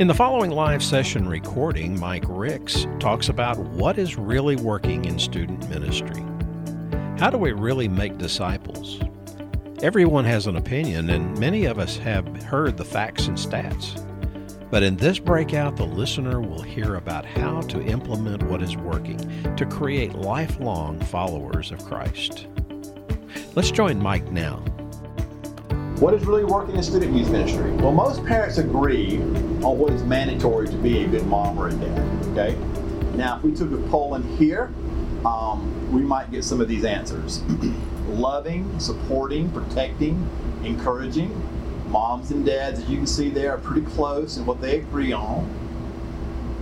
In the following live session recording, Mike Ricks talks about what is really working in student ministry. How do we really make disciples? Everyone has an opinion, and many of us have heard the facts and stats. But in this breakout, the listener will hear about how to implement what is working to create lifelong followers of Christ. Let's join Mike now. What is really working in student youth ministry? Well, most parents agree on what is mandatory to be a good mom or a dad. Okay. Now, if we took a poll in here, um, we might get some of these answers: loving, supporting, protecting, encouraging. Moms and dads, as you can see, there are pretty close in what they agree on.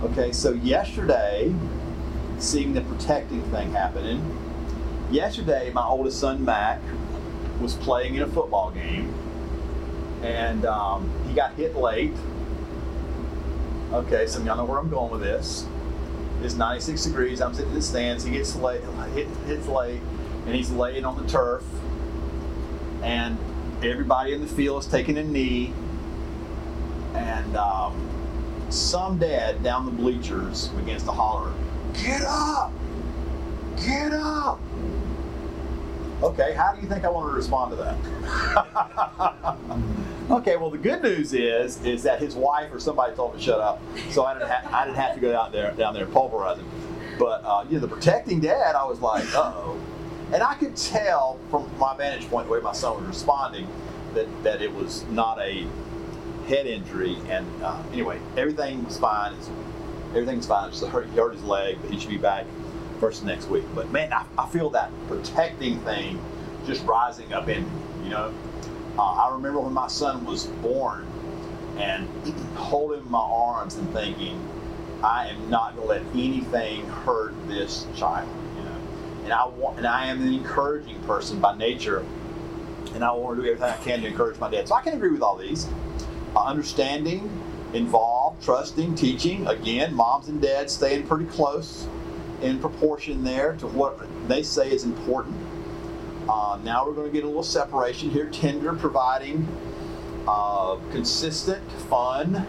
Okay, so yesterday, seeing the protecting thing happening. Yesterday, my oldest son Mac was playing in a football game and um, he got hit late. Okay, some y'all know where I'm going with this. It's 96 degrees. I'm sitting in the stands. He gets late, hit, hits late, and he's laying on the turf. And everybody in the field is taking a knee. And um, some dad down the bleachers begins to holler, "Get up! Get up!" Okay, how do you think I want to respond to that? okay, well the good news is is that his wife or somebody told him to shut up, so I didn't ha- I didn't have to go out there down there and pulverize him. But uh, you know, the protecting dad, I was like, uh oh, and I could tell from my vantage point the way my son was responding that that it was not a head injury. And uh, anyway, everything fine. It's, everything's fine. Just hurt, he hurt his leg, but he should be back first next week. But man, I, I feel that protecting thing just rising up in you know. Uh, I remember when my son was born and holding my arms and thinking, I am not going to let anything hurt this child. You know, and I want, and I am an encouraging person by nature, and I want to do everything I can to encourage my dad. So I can agree with all these. Uh, understanding, involved, trusting, teaching. Again, moms and dads staying pretty close in proportion there to what they say is important. Uh, now we're going to get a little separation here. Tender, providing uh, consistent, fun,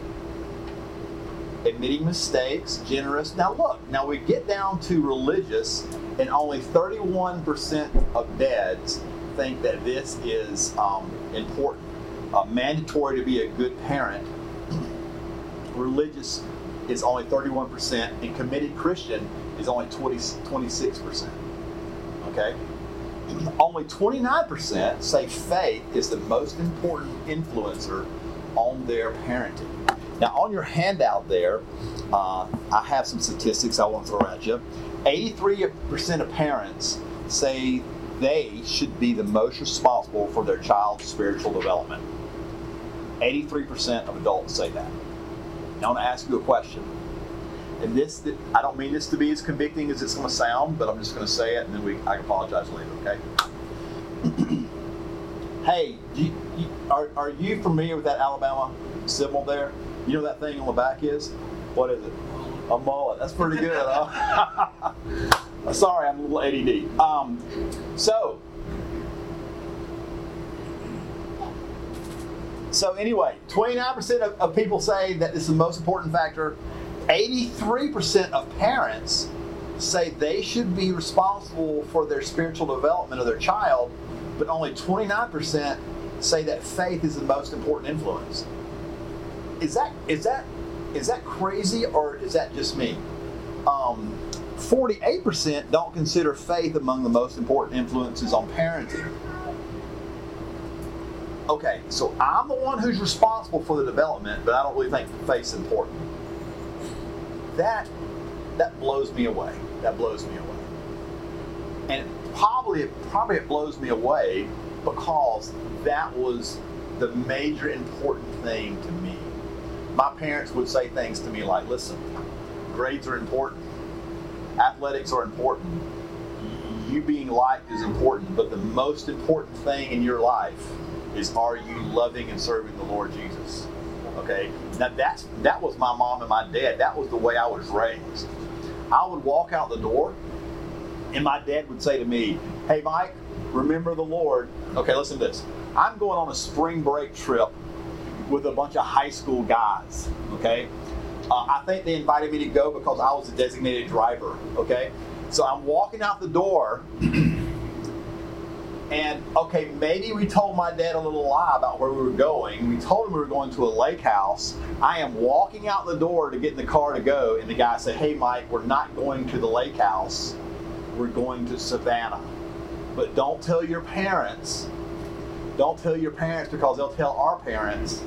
admitting mistakes, generous. Now look, now we get down to religious, and only 31% of dads think that this is um, important. Uh, mandatory to be a good parent. religious is only 31%, and committed Christian is only 20, 26%. Okay? Only 29% say faith is the most important influencer on their parenting. Now, on your handout there, uh, I have some statistics I want to throw at you. 83% of parents say they should be the most responsible for their child's spiritual development. 83% of adults say that. Now, I want to ask you a question and this, I don't mean this to be as convicting as it's going to sound, but I'm just going to say it, and then we I apologize later. Okay. hey, you, you, are are you familiar with that Alabama symbol there? You know that thing on the back is? What is it? A mullet. That's pretty good, huh? Sorry, I'm a little ADD. Um, so, so anyway, 29% of, of people say that this is the most important factor 83% of parents say they should be responsible for their spiritual development of their child, but only 29% say that faith is the most important influence. Is that is that is that crazy or is that just me? Um, 48% don't consider faith among the most important influences on parenting. Okay, so I'm the one who's responsible for the development, but I don't really think faith's important that that blows me away. That blows me away. And probably probably it blows me away because that was the major important thing to me. My parents would say things to me like, "Listen, grades are important. Athletics are important. You being liked is important, but the most important thing in your life is are you loving and serving the Lord Jesus?" Okay, now that's that was my mom and my dad. That was the way I was raised. I would walk out the door, and my dad would say to me, "Hey, Mike, remember the Lord." Okay, listen to this. I'm going on a spring break trip with a bunch of high school guys. Okay, uh, I think they invited me to go because I was a designated driver. Okay, so I'm walking out the door. And okay, maybe we told my dad a little lie about where we were going. We told him we were going to a lake house. I am walking out the door to get in the car to go, and the guy said, Hey, Mike, we're not going to the lake house. We're going to Savannah. But don't tell your parents. Don't tell your parents because they'll tell our parents.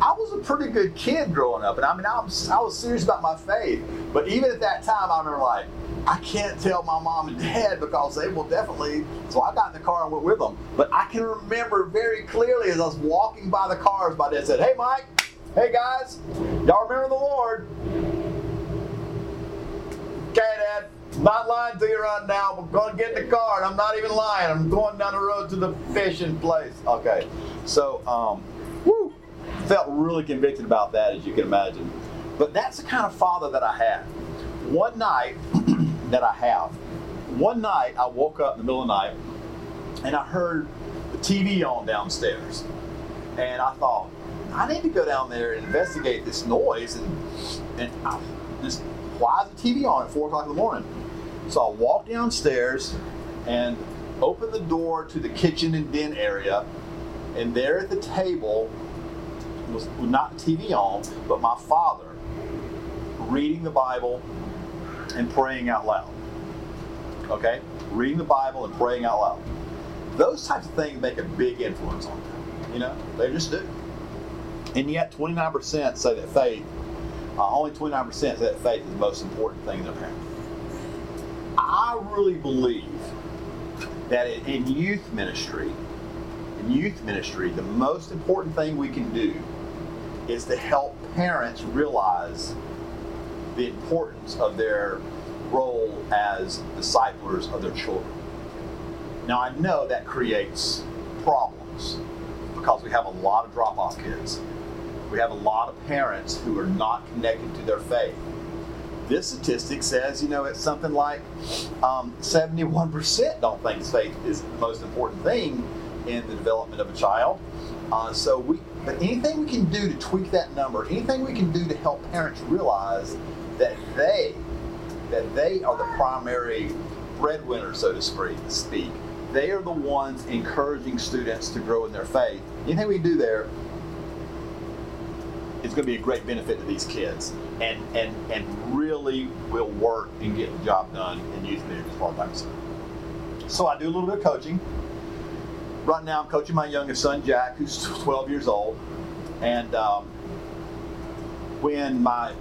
I was a pretty good kid growing up, and I mean, I was, I was serious about my faith. But even at that time, I remember like, I can't tell my mom and dad because they will definitely. So I got in the car and went with them. But I can remember very clearly as I was walking by the cars, my dad said, Hey, Mike, hey, guys, y'all remember the Lord? Okay, Dad, not lying to you right now. We're going to get in the car, and I'm not even lying. I'm going down the road to the fishing place. Okay, so, um, woo, felt really convicted about that, as you can imagine. But that's the kind of father that I had. One night, that I have. One night, I woke up in the middle of the night and I heard the TV on downstairs. And I thought, I need to go down there and investigate this noise. And, and I just, why is the TV on at 4 o'clock in the morning? So I walked downstairs and opened the door to the kitchen and den area. And there at the table was not the TV on, but my father reading the Bible and praying out loud. Okay? Reading the Bible and praying out loud. Those types of things make a big influence on them. You know, they just do. And yet, 29% say that faith, uh, only 29% say that faith is the most important thing in their parents. I really believe that in youth ministry, in youth ministry, the most important thing we can do is to help parents realize the importance of their role as disciplers of their children. Now, I know that creates problems because we have a lot of drop off kids. We have a lot of parents who are not connected to their faith. This statistic says, you know, it's something like um, 71% don't think faith is the most important thing in the development of a child. Uh, so we, but anything we can do to tweak that number, anything we can do to help parents realize that they that they are the primary breadwinner, so to speak. They are the ones encouraging students to grow in their faith. Anything we do there is going to be a great benefit to these kids and, and, and really will work and get the job done in youth ministry as far as I'm concerned. So I do a little bit of coaching. Right now, I'm coaching my youngest son, Jack, who's 12 years old. And um, when my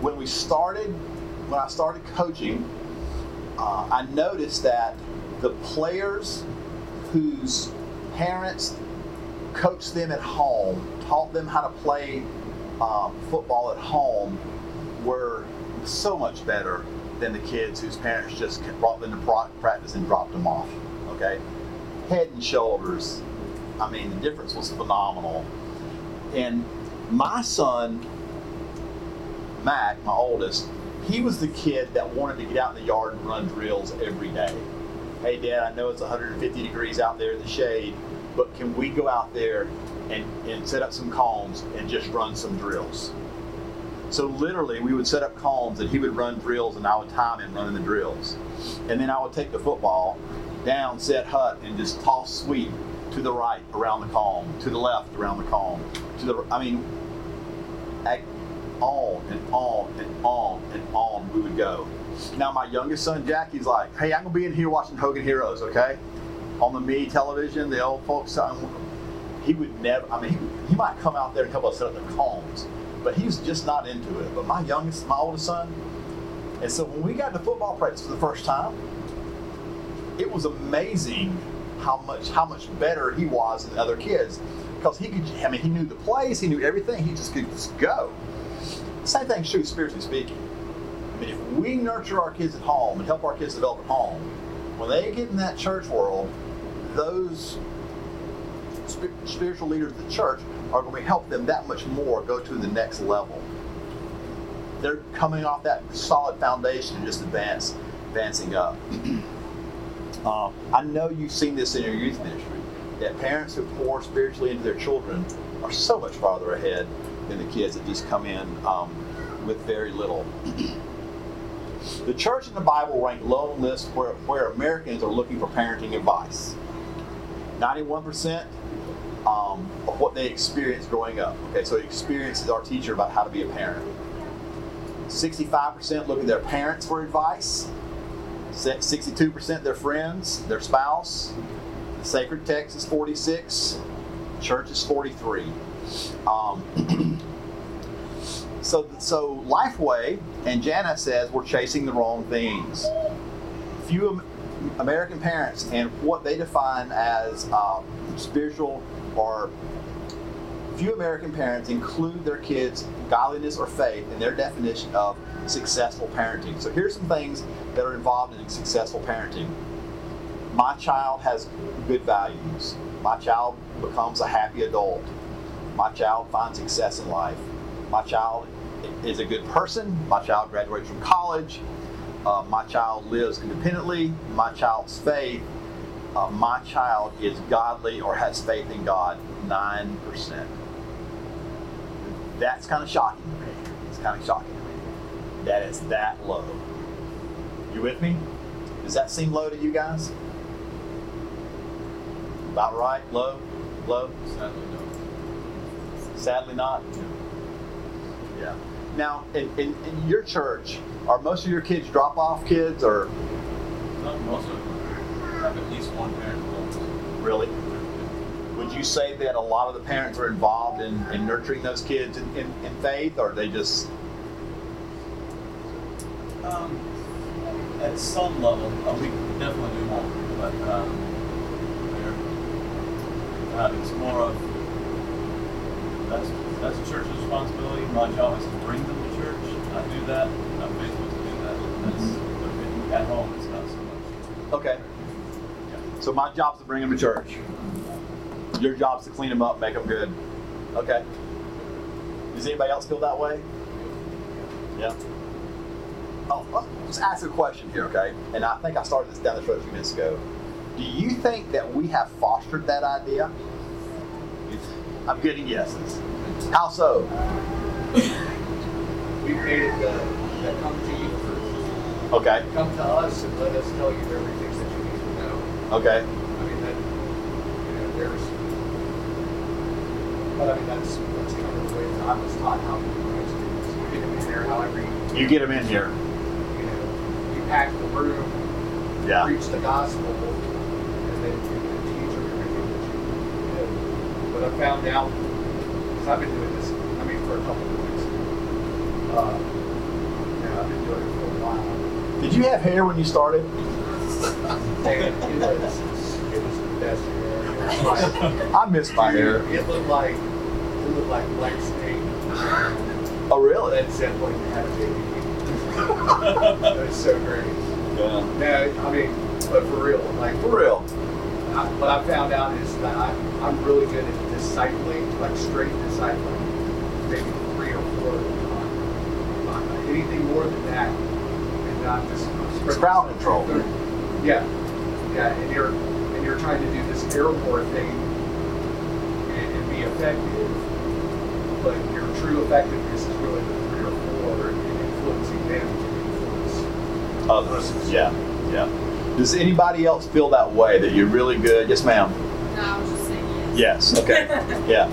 when we started, when I started coaching, uh, I noticed that the players whose parents coached them at home, taught them how to play um, football at home, were so much better than the kids whose parents just brought them to practice and dropped them off. Okay, head and shoulders. I mean, the difference was phenomenal. And my son Mac, my oldest, he was the kid that wanted to get out in the yard and run drills every day. Hey, Dad, I know it's 150 degrees out there in the shade, but can we go out there and, and set up some cones and just run some drills? So literally, we would set up cones and he would run drills and I would time him running the drills. And then I would take the football down, set hut, and just toss sweep to the right around the cone, to the left around the cone, to the. I mean, on and on and on and on we would go. Now my youngest son Jackie's like, hey, I'm gonna be in here watching Hogan Heroes, okay? On the me television, the old folks son. He would never. I mean, he, he might come out there and help us set up the cones, but he's just not into it. But my youngest, my oldest son, and so when we got to football practice for the first time, it was amazing how much how much better he was than other kids because he could. I mean, he knew the plays, he knew everything. He just could just go. Same thing's true spiritually speaking. I mean, if we nurture our kids at home and help our kids develop at home, when they get in that church world, those spiritual leaders of the church are going to help them that much more go to the next level. They're coming off that solid foundation and just advance, advancing up. uh, I know you've seen this in your youth ministry. that parents who pour spiritually into their children are so much farther ahead than the kids that just come in um, with very little. the church in the Bible rank low on lists where, where Americans are looking for parenting advice. 91% um, of what they experienced growing up. Okay, so experience is our teacher about how to be a parent. 65% look at their parents for advice. 62% their friends, their spouse. The sacred text is 46. Church is 43. Um, so, so Lifeway and Barna says we're chasing the wrong things. Few American parents and what they define as uh, spiritual or few American parents include their kids' godliness or faith in their definition of successful parenting. So here's some things that are involved in successful parenting. My child has good values. My child becomes a happy adult. My child finds success in life. My child is a good person. My child graduates from college. Uh, my child lives independently. My child's faith. Uh, my child is godly or has faith in God. 9%. That's kind of shocking to me. It's kind of shocking that it's that low. You with me? Does that seem low to you guys? About right? Low? Low? Sadly, no. Sadly not? Yeah. Now, in, in, in your church, are most of your kids drop off kids or Not most of them have at least one parent involved. really? Would you say that a lot of the parents are involved in, in nurturing those kids in, in, in faith or they just, Um, at some level, uh, we definitely do more, but um, uh, it's more of that's that's the church's responsibility. My job is to bring them to church. I do that. I'm faithful to do that. That's but at home. It's not so much. okay. So my job's to bring them to church. Your job's to clean them up, make them good. Okay. Does anybody else feel that way? Yeah. Oh, oh let's ask a question here, okay? And I think I started this down the road a few minutes ago. Do you think that we have fostered that idea? I'm getting yeses. How so? We created the, the come to you first. Okay. Come to us and let us tell you everything that you need to know. Okay. I mean, that, you know, there's, but I mean, that's, that's kind of the way that I was taught how to do things. You get them in there however you, You get them in here. You you pack the room, Yeah. preach the gospel, and then you can teach them everything that you know. But I found out, because I've been doing this, I mean, for a couple of weeks. Uh, you know, I've been doing it for a while. Did you have hair when you started? And it was, it was the best hair. Like, I miss my hair. It looked like, it looked like black snake. Oh, really? Led Zeppelin had a baby. Was so great. Yeah. No, I mean, but for real, like For real. I, what I found out is that I, I'm really good at discipling, like straight discipling, maybe three or four at a time. Anything more than that, and not just It's crowd control. Yeah, yeah, and you're and you're trying to do this airport thing and, and be effective, but your true effectiveness is really the three or four and influencing them to influence Others. Yeah. Yeah. Does anybody else feel that way that you're really good? Yes, ma'am. No, I was just saying yes. Yes. Okay. yeah.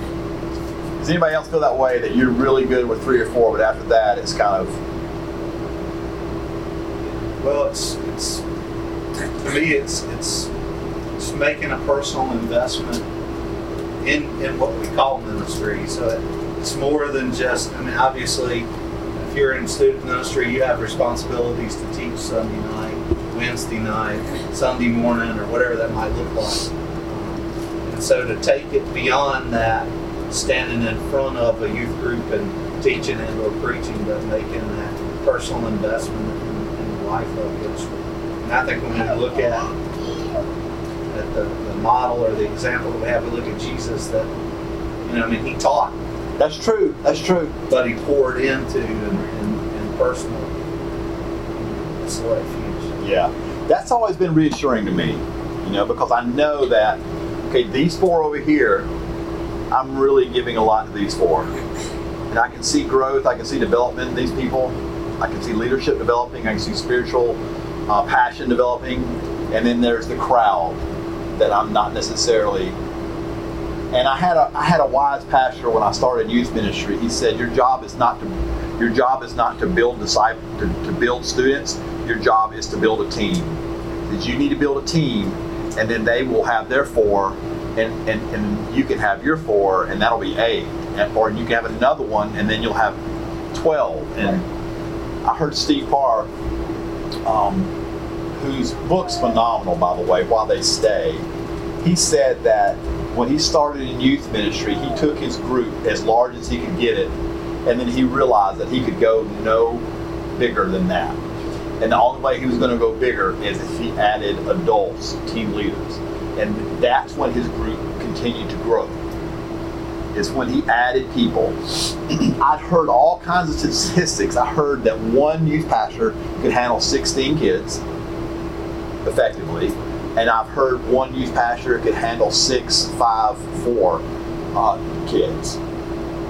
Does anybody else feel that way that you're really good with three or four, but after that it's kind of Well, it's it's to me it's it's it's making a personal investment in in what we call ministry. So it, it's more than just. I mean, obviously, if you're in student ministry, you have responsibilities to teach Sunday night, Wednesday night, Sunday morning, or whatever that might look like. And so to take it beyond that, standing in front of a youth group and teaching and or preaching, but making that personal investment in, in the life of it. And I think when we look at, at the, the model or the example that we have, we look at Jesus that, you know, I mean, he taught, that's true. That's true. but he poured into and personal. It's. Yeah. That's always been reassuring to me, you know, because I know that okay, these four over here, I'm really giving a lot to these four. And I can see growth, I can see development in these people, I can see leadership developing, I can see spiritual uh, passion developing, and then there's the crowd that I'm not necessarily. And I had a I had a wise pastor when I started youth ministry. He said, "Your job is not to your job is not to build disciple to, to build students. Your job is to build a team. That you need to build a team, and then they will have their four, and and, and you can have your four, and that'll be eight, and, or you can have another one, and then you'll have twelve. And I heard Steve Parr, um, whose book's phenomenal, by the way, Why They Stay. He said that when he started in youth ministry, he took his group as large as he could get it, and then he realized that he could go no bigger than that. And the only way he was going to go bigger is if he added adults, team leaders. And that's when his group continued to grow. It's when he added people. I'd heard all kinds of statistics. I heard that one youth pastor could handle 16 kids effectively. And I've heard one youth pastor could handle six, five, four uh, kids.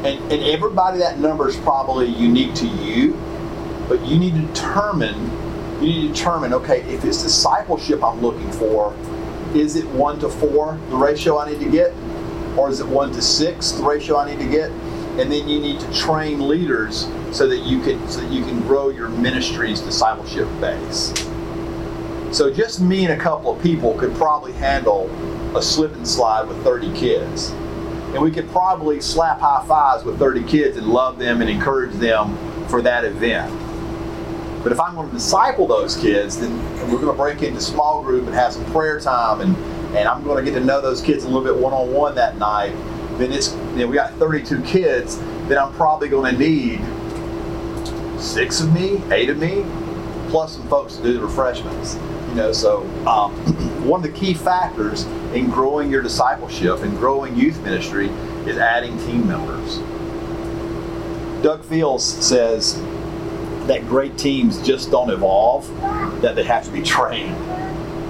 And, and everybody, that number is probably unique to you, but you need to determine, you need to determine, okay, if it's discipleship I'm looking for, is it one to four, the ratio I need to get? Or is it one to six, the ratio I need to get? And then you need to train leaders so that you can so that you can grow your ministry's discipleship base. So just me and a couple of people could probably handle a slip and slide with 30 kids. And we could probably slap high fives with 30 kids and love them and encourage them for that event. But if I'm going to disciple those kids, then we're going to break into small group and have some prayer time, and, and I'm going to get to know those kids a little bit one on one that night. Then it's you know, we got 32 kids. Then I'm probably going to need six of me, eight of me, plus some folks to do the refreshments. You know, so um, one of the key factors in growing your discipleship and growing youth ministry is adding team members. Doug Fields says that great teams just don't evolve; that they have to be trained.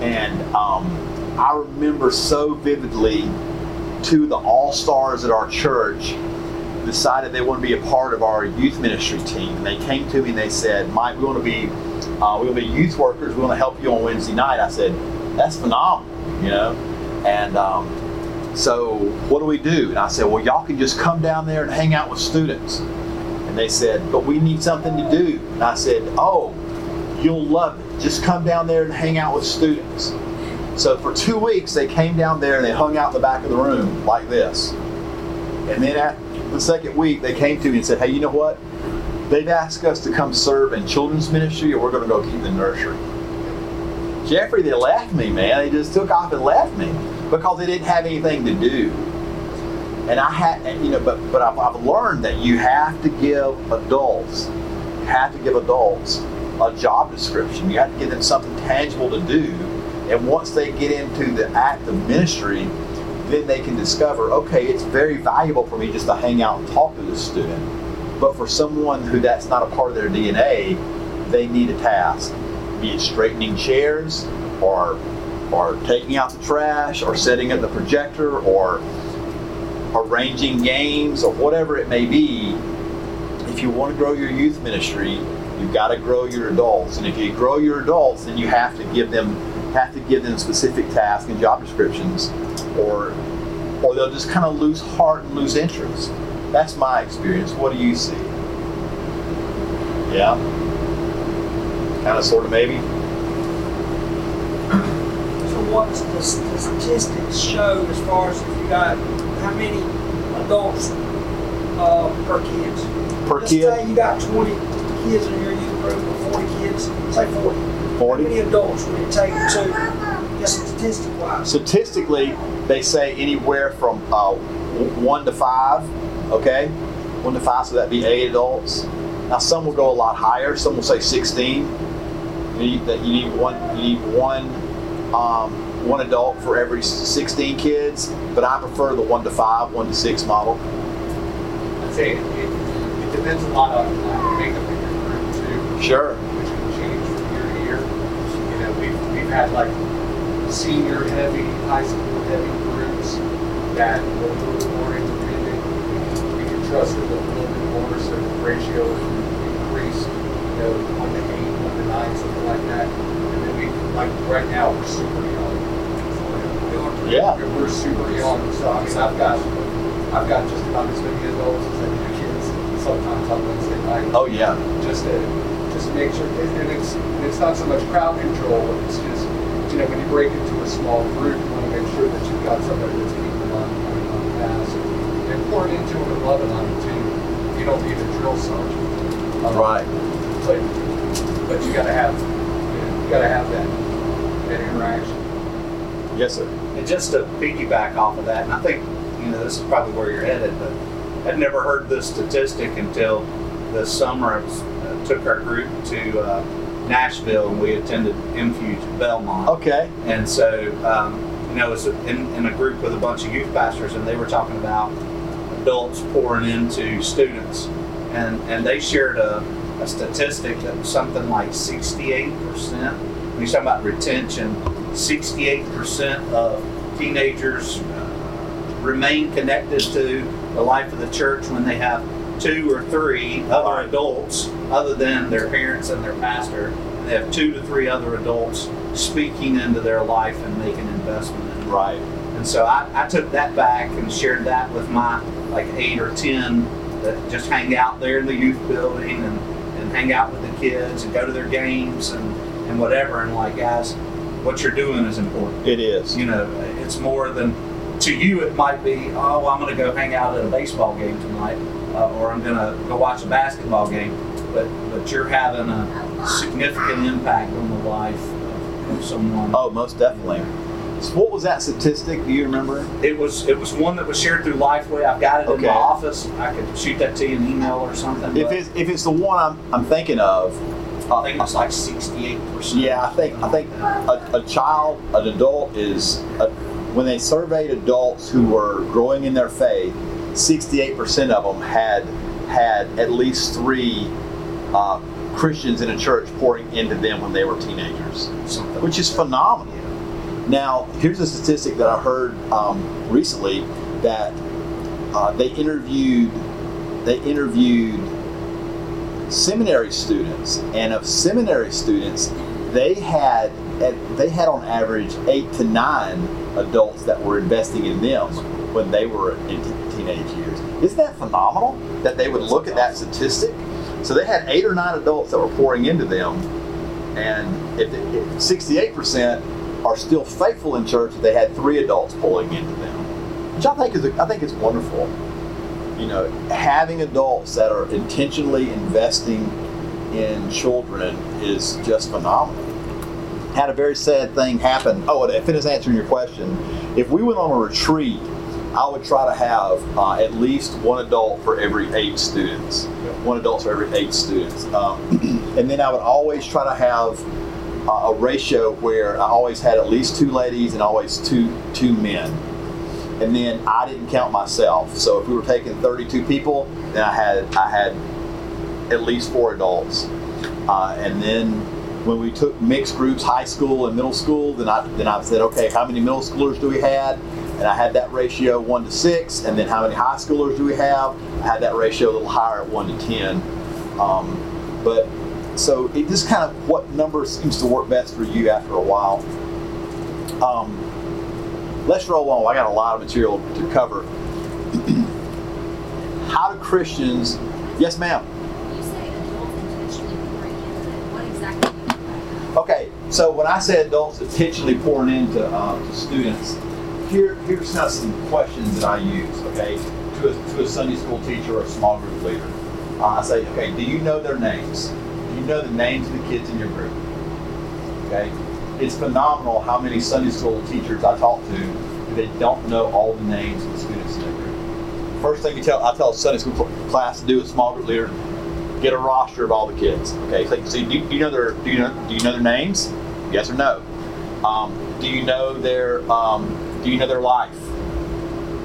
And um, I remember so vividly to the all stars at our church decided they want to be a part of our youth ministry team. And they came to me and they said, Mike, we want to be uh, we're going to be youth workers. We want to help you on Wednesday night. I said, that's phenomenal, you know. And um, so what do we do? And I said, well, y'all can just come down there and hang out with students. And they said, but we need something to do. And I said, oh, you'll love it. Just come down there and hang out with students. So for two weeks, they came down there and they hung out in the back of the room like this. And then at the second week, they came to me and said, hey, you know what? They've asked us to come serve in children's ministry, or we're going to go keep the nursery. Jeffrey, they left me, man. They just took off and left me because they didn't have anything to do. And I had, you know, but but I've, I've learned that you have to give adults, you have to give adults a job description. You have to give them something tangible to do. And once they get into the act of ministry, then they can discover, okay, it's very valuable for me just to hang out and talk to this student but for someone who that's not a part of their DNA, they need a task, be it straightening chairs or or taking out the trash or setting up the projector or arranging games or whatever it may be. If you want to grow your youth ministry, you've got to grow your adults. And if you grow your adults, then you have to give them have to give them specific tasks and job descriptions or or they'll just kind of lose heart and lose interest. That's my experience. What do you see? Yeah? Kind of, sort of, maybe? So what's the, the statistics show as far as if you got how many adults uh, per kids? Per Let's kid? say you got 20 kids in your youth group or 40 kids, say 40. 40? How many adults would it take to, just statistic wise? Statistically, they say anywhere from uh, one to five okay? One to five, so that'd be eight adults. Now some will go a lot higher. Some will say 16. You need, that you need one. You need one um, one adult for every 16 kids, but I prefer the one to five, one to six model. I'd say it, it, depends a lot on the makeup of your group too, Sure. which can change from year to year. You know, we've, we've had like senior heavy, high school heavy groups, that a little more independent. We can trust it a little bit more, so the ratio increase, you know, one to eight, one to nine, something like that. And then we, like, right now, we're super young. Yeah. We're- We're super young, so I mean, I've got, I've got just about as many adults as I do kids sometimes on Wednesday night Oh yeah. just to just to make sure and and it's and it's not so much crowd control it's just you know when you break into a small group you want to make sure that you've got somebody that's keeping them on on the pass and pouring into them and loving on them too you don't need a drill sergeant Um, Right. but but you got to have you, know, you got to have that that interaction Yes, sir. And just to piggyback off of that, and I think, you know, this is probably where you're headed, but I'd never heard this statistic until this summer. I was, uh, took our group to uh, Nashville and we attended Infuge Belmont. Okay. And so, um, you know, it was in, in a group with a bunch of youth pastors, and they were talking about adults pouring into students. And, and they shared a, a statistic that was something like 68%. When you're talking about retention, 68% of teenagers remain connected to the life of the church when they have two or three other adults other than their parents and their pastor. And they have two to three other adults speaking into their life and making investment in. Right. And so I, I took that back and shared that with my like eight or ten that just hang out there in the youth building and, and hang out with the kids and go to their games and, and whatever. And like, guys, what you're doing is important. It is. You know, it's more than to you. It might be, oh, well, I'm going to go hang out at a baseball game tonight, uh, or I'm going to go watch a basketball game. But but you're having a significant impact on the life of, someone. Oh, most definitely. So what was that statistic? Do you remember? It was it was one that was shared through Lifeway. I've got it in my office. I could shoot that to you in email or something. If it's if it's the one I'm, I'm thinking of, I think it's like sixty-eight percent. Yeah, I think I think a, a child, an adult is a, when they surveyed adults who were growing in their faith, 68% of them had had at least three uh, Christians in a church pouring into them when they were teenagers, something. which is phenomenal. Now, here's a statistic that I heard um, recently that uh, they interviewed they interviewed seminary students, and of seminary students, they had they had on average eight to nine adults that were investing in them when they were in t- teenage years. Isn't that phenomenal? That they would look at that statistic. So they had eight or nine adults that were pouring into them, and if, if 68% are still faithful in church, they had three adults pulling into them, which I think is I think is wonderful you know, having adults that are intentionally investing in children is just phenomenal. Had a very sad thing happen. Oh, and to finish answering your question, if we went on a retreat, I would try to have uh, at least one adult for every eight students. One adult for every eight students. Um, and then I would always try to have uh, a ratio where I always had at least two ladies and always two two men and then I didn't count myself. So if we were taking 32 people, then I had I had at least four adults, uh, and then when we took mixed groups, high school and middle school, then I then I said, okay, how many middle schoolers do we had? And I had that ratio one to six, and then how many high schoolers do we have? I had that ratio a little higher at one to ten. Um, but so it just kind of what number seems to work best for you after a while. Um, let's roll on. I got a lot of material to cover. How do Christians? Yes, ma'am. When you say adults intentionally pouring into it, what exactly do you mean by that? Okay, so when I say adults intentionally pouring into uh, to students, here here's now some questions that I use. Okay, to a, to a Sunday school teacher or a small group leader, uh, I say, okay, do you know their names? Do you know the names of the kids in your group? Okay, it's phenomenal how many Sunday school teachers I talk to they don't know all the names of the students in their group. First thing you tell I tell a Sunday school class to do a small group leader, get a roster of all the kids. Okay, so, so do, you- do you know their do you know do you know their names? Yes or no? Um, do you know their um, do you know their life?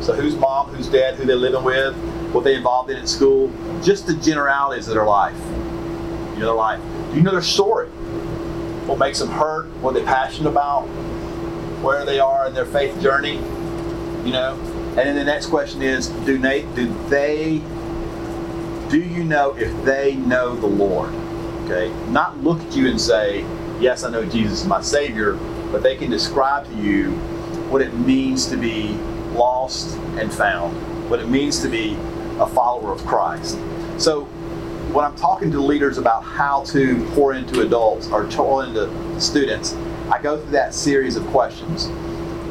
So who's mom, who's dad, who they're living with, what they involved in at school, just the generalities of their life. You know their life. Do you know their story? What makes them hurt? What they're passionate about? Where they are in their faith journey? You know, And then the next question is, do they, do they, do you know if they know the Lord? Okay, not look at you and say, yes, I know Jesus is my Savior, but they can describe to you what it means to be lost and found, what it means to be a follower of Christ. So when I'm talking to leaders about how to pour into adults or pour into students, I go through that series of questions.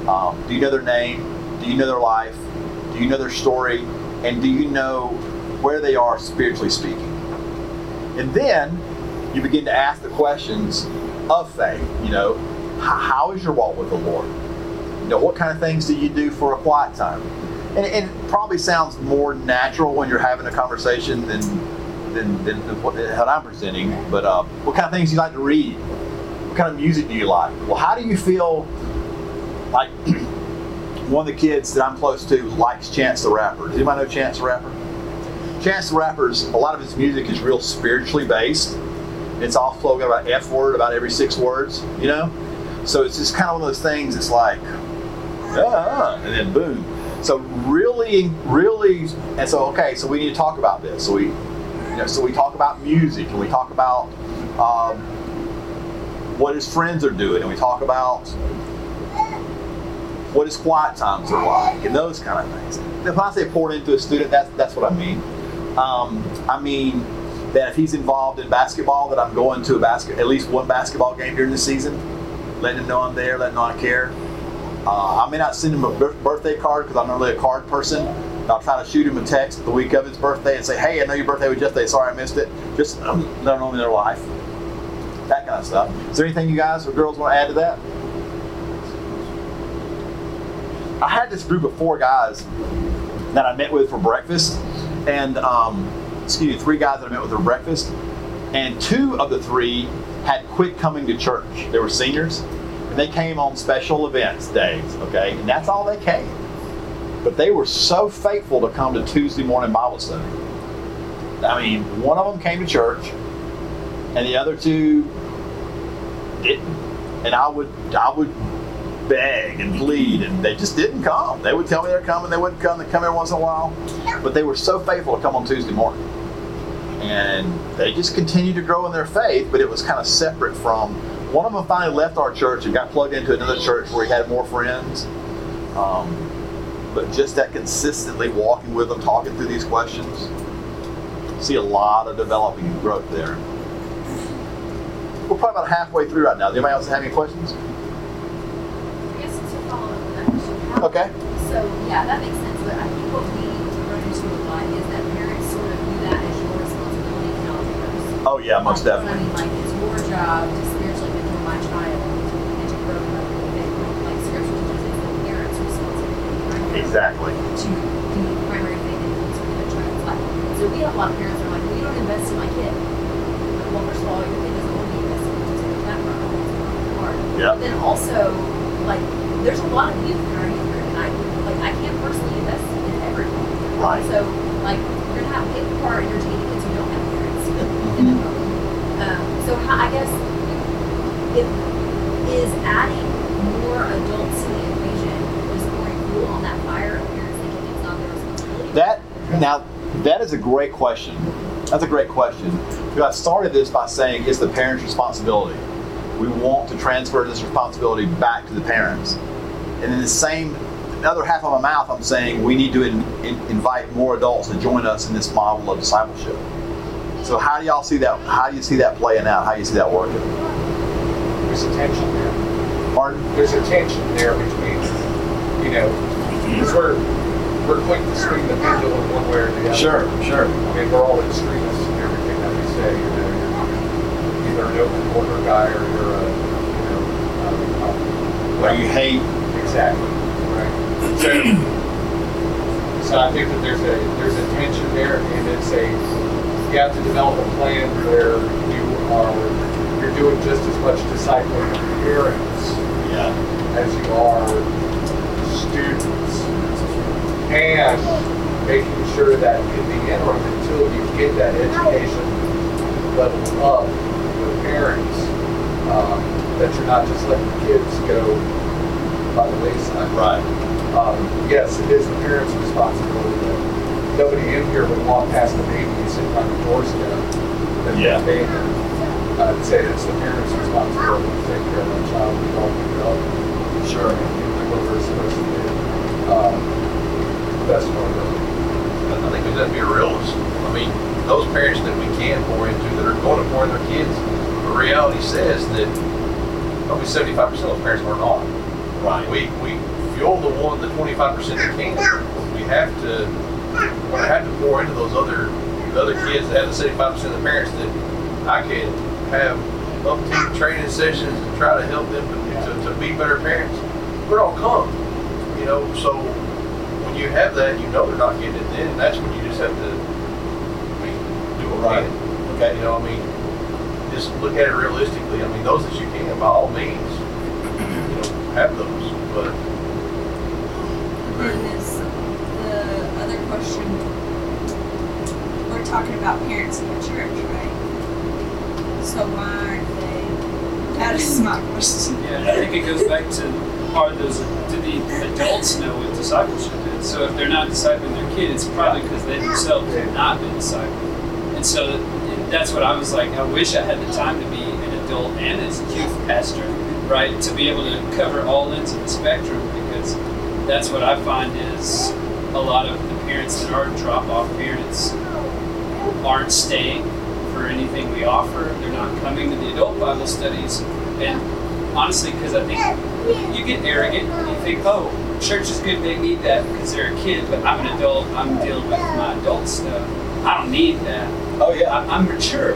Um, do you know their name? Do you know their life? Do you know their story? And do you know where they are spiritually speaking? And then you begin to ask the questions of faith. You know, how is your walk with the Lord? You know, what kind of things do you do for a quiet time? And, and it probably sounds more natural when you're having a conversation than than, than, what, what I'm presenting. But uh, what kind of things do you like to read? What kind of music do you like? Well, how do you feel like one of the kids that I'm close to likes Chance the Rapper? Does anybody know Chance the Rapper? Chance the Rapper's a lot of his music is real spiritually based. It's all flowing about F word about every six words, you know? So it's just kind of one of those things, it's like, ah, and then boom. So really, really, and so okay, so we need to talk about this. So we, you know, so we talk about music, and we talk about um, what his friends are doing, and we talk about what his quiet times are like, and those kind of things. If I say poured into a student, that's that's what I mean. Um, I mean that if he's involved in basketball, that I'm going to a basket, at least one basketball game during the season, letting him know I'm there, letting him know I care. Uh, I may not send him a birthday card because I'm not really a card person. I'll try to shoot him a text the week of his birthday and say, "Hey, I know your birthday was yesterday. Sorry I missed it." Just um, let them know their life. That kind of stuff. Is there anything you guys or girls want to add to that? I had this group of four guys that I met with for breakfast, and um, excuse me, three guys that I met with for breakfast, and two of the three had quit coming to church. They were seniors, they came on special events days. Okay, and that's all they came. But they were so faithful to come to Tuesday morning Bible study. I mean, one of them came to church, and the other two didn't. And I would, I would beg and plead, and they just didn't come. They would tell me they're coming, they wouldn't come. They come every once in a while, but they were so faithful to come on Tuesday morning, and they just continued to grow in their faith. But it was kind of separate from. One of them finally left our church and got plugged into another church where he had more friends. Um, but just that consistently walking with them, talking through these questions, see a lot of developing and growth there. We're probably about halfway through right now. Does anybody else have any questions? I guess it's a follow-up to that question. How- Okay. So, yeah, that makes sense, but I think what we need run into a lot is that parents sort of view that as your responsibility, not theirs. Oh yeah, most Like, definitely. I mean, like, it's your job to my child and to grow up the faith. Like, scripture teaches it's the parents' responsibility, right? Exactly. To be the primary faith influencer in their child's life. So we have a lot of parents that are like, well, you don't invest in my kid. Well, first of all, your kid doesn't want to be invested in so that part of hard. But then also, like, there's a lot of youth in our youth group, and I like I can't personally invest in everyone. Right. So, like, you're gonna have to take part in entertaining kids who don't have parents in the. Um, so, how, I guess if is adding more adults to the equation pouring fuel on that fire of parents thinking it's not their responsibility. That now that is a great question. That's a great question. Because I started this by saying it's the parents' responsibility. We want to transfer this responsibility back to the parents. And in the same other half of my mouth, I'm saying we need to in, in, invite more adults to join us in this model of discipleship. So how do y'all see that? How do you see that playing out? How do you see that working? There's a tension there. Martin? There's a tension there between, you know, because we're we're quick to swing the pendulum one way or the other. sure. Sure. I mean, we're all extremists in everything that we say. You know, you're either an open border guy or you're a, you know, um, Where you hate Exactly. Right. So, so I think that there's a there's a tension there, and it's a you have to develop a plan where you are doing just as much discipling of parents yeah. as you are students, and making sure that in the interim, until you get that education level up with parents, um, that you're not just letting kids go by the wayside. Right. um, yes, it is the parents' responsibility. But nobody in here would walk past the baby sitting on the doorstep and Yeah. Abandoned. I'd say it's the parents' responsibility to take care of that child and help them up. Sure. And do what they're supposed to do. Um, that's what I'm doing. I think we got to be a realist. I mean, those parents that we can pour into that are going to pour in their kids, the reality says that probably 75% of those parents are not. Right. We, we fuel the one, the 25% that can. We have to, we have to pour into those other, the other kids that have the 75% of the parents that I can have up to training sessions and try to help them to, to, to be better parents. We're all come, you know, so when you have that, you know they're not getting it then, and that's when you just have to, I mean, do what Right. can. Okay. You know, I mean, just look at it realistically. I mean, those that you can, by all means, you know, have those. But Then is the other question, we're talking about parents in the church, right? So why aren't they, that is my question. Yeah, I think it goes back to are those do the adults know what discipleship is? So if they're not discipling their kids, it's probably because they themselves have not been discipled. And so that's what I was like. I wish I had the time to be an adult and as a youth pastor, right? To be able to cover all ends of the spectrum because that's what I find is a lot of the parents that are drop off parents aren't staying for anything we offer. They're not coming to the adult Bible studies. And honestly, because I think you get arrogant. And you think, oh, church is good. They need that because they're a kid. But I'm an adult. I'm dealing with my adult stuff. I don't need that. Oh yeah. I- I'm mature.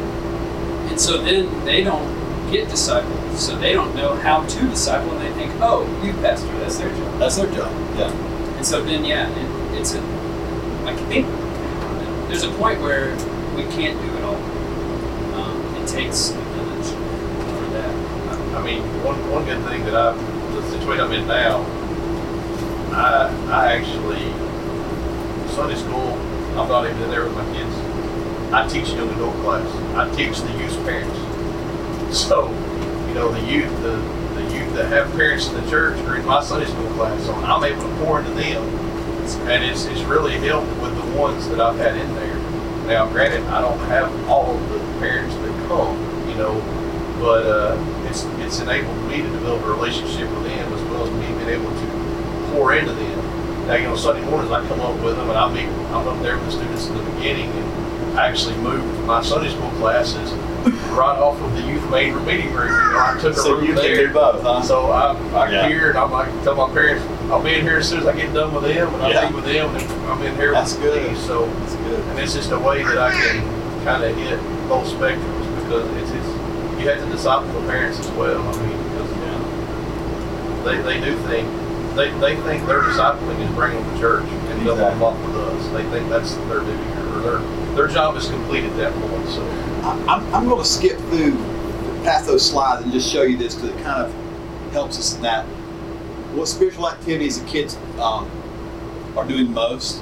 And so then they don't get discipled. So they don't know how to disciple. And they think, oh, you pastor, that's their job. That's their job. Yeah. And so then, yeah, it, it's a. I think there's a point where we can't do it all. Takes a village for that. I, I mean, one, one good thing that I, the situation I'm in now, I, I actually, Sunday school, I'm not even in there with my kids. I teach young adult class. I teach the youth parents. So, you know, the youth, the, the youth that have parents in the church are in my Sunday school class. So I'm able to pour into them. And it's, it's really helped with the ones that I've had in there. Now, granted, I don't have all of the parents that come, you know, but uh, it's it's enabled me to develop a relationship with them as well as me being able to pour into them. Now, you know, Sunday mornings I come up with them and I meet, I'm up there with the students in the beginning and I actually moved my Sunday school classes right off of the youth main meeting room. You know, I took a So room you can do both, huh? So I, I Yeah. here and I'm like, tell my parents, I'll be in here as soon as I get done with them and I Yeah. meet with them and I'm in here That's with good. these. So That's good. and it's just a way that I can kind of hit both spectrums because it's, it's you have to disciple the parents as well. I mean, because they, they do think they, they think their discipling is bringing them to church and Exactly. off with us. They think that's their duty or their their job is complete at that point. So I- I'm, I'm going to skip through past those slides and just show you this because it kind of helps us in that. What spiritual activities the kids um, are doing most?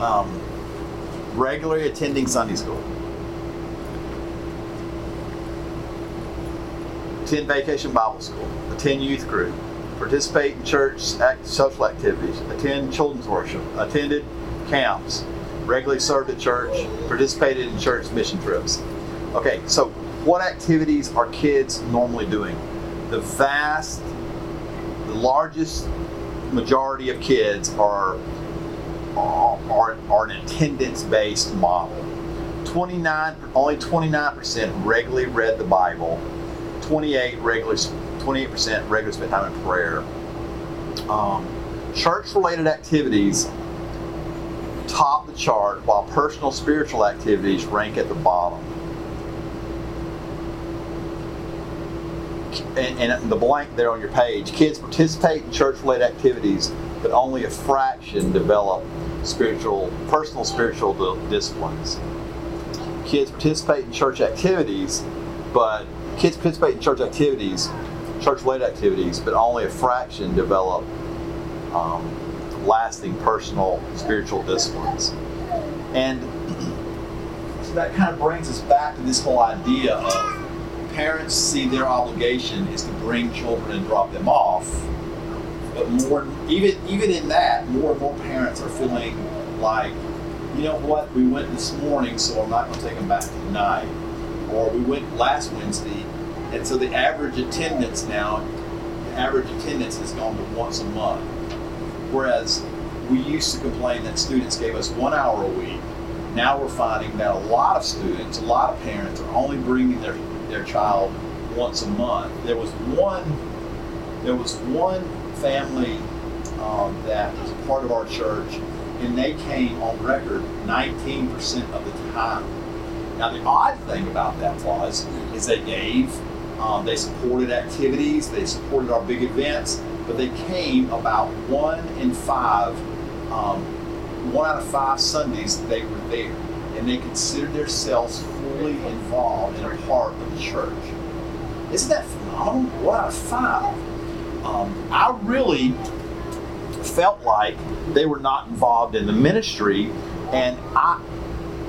Um, regularly attending Sunday school. Attend vacation Bible school. Attend youth group. Participate in church act, social activities. Attend children's worship. Attended camps. Regularly served at church. Participated in church mission trips. Okay, so what activities are kids normally doing? The vast, the largest majority of kids are are, are an attendance-based model. 29, only 29% regularly read the Bible. 28 regularly, 28% regularly spent time in prayer. Um, church-related activities top the chart, while personal spiritual activities rank at the bottom. And, and the blank there on your page, kids participate in church-related activities, but only a fraction develop spiritual, personal spiritual disciplines. Kids participate in church activities, but kids participate in church activities, church-related activities, but only a fraction develop um, lasting personal spiritual disciplines. And so that kind of brings us back to this whole idea of parents see their obligation is to bring children and drop them off But more, even even in that, more and more parents are feeling like, you know what, we went this morning, so I'm not going to take them back tonight, or we went last Wednesday, and so the average attendance now, the average attendance has gone to once a month, whereas we used to complain that students gave us one hour a week. Now we're finding that a lot of students, a lot of parents are only bringing their, their child once a month. There was one, there was one family um, that was a part of our church, and they came on record 19% of the time. Now the odd thing about that was, is they gave, um, they supported activities, they supported our big events, but they came about one in five um, one out of five Sundays they were there, and they considered themselves fully involved and a part of the church. Isn't that phenomenal? One out of five. Um, I really felt like they were not involved in the ministry, and I,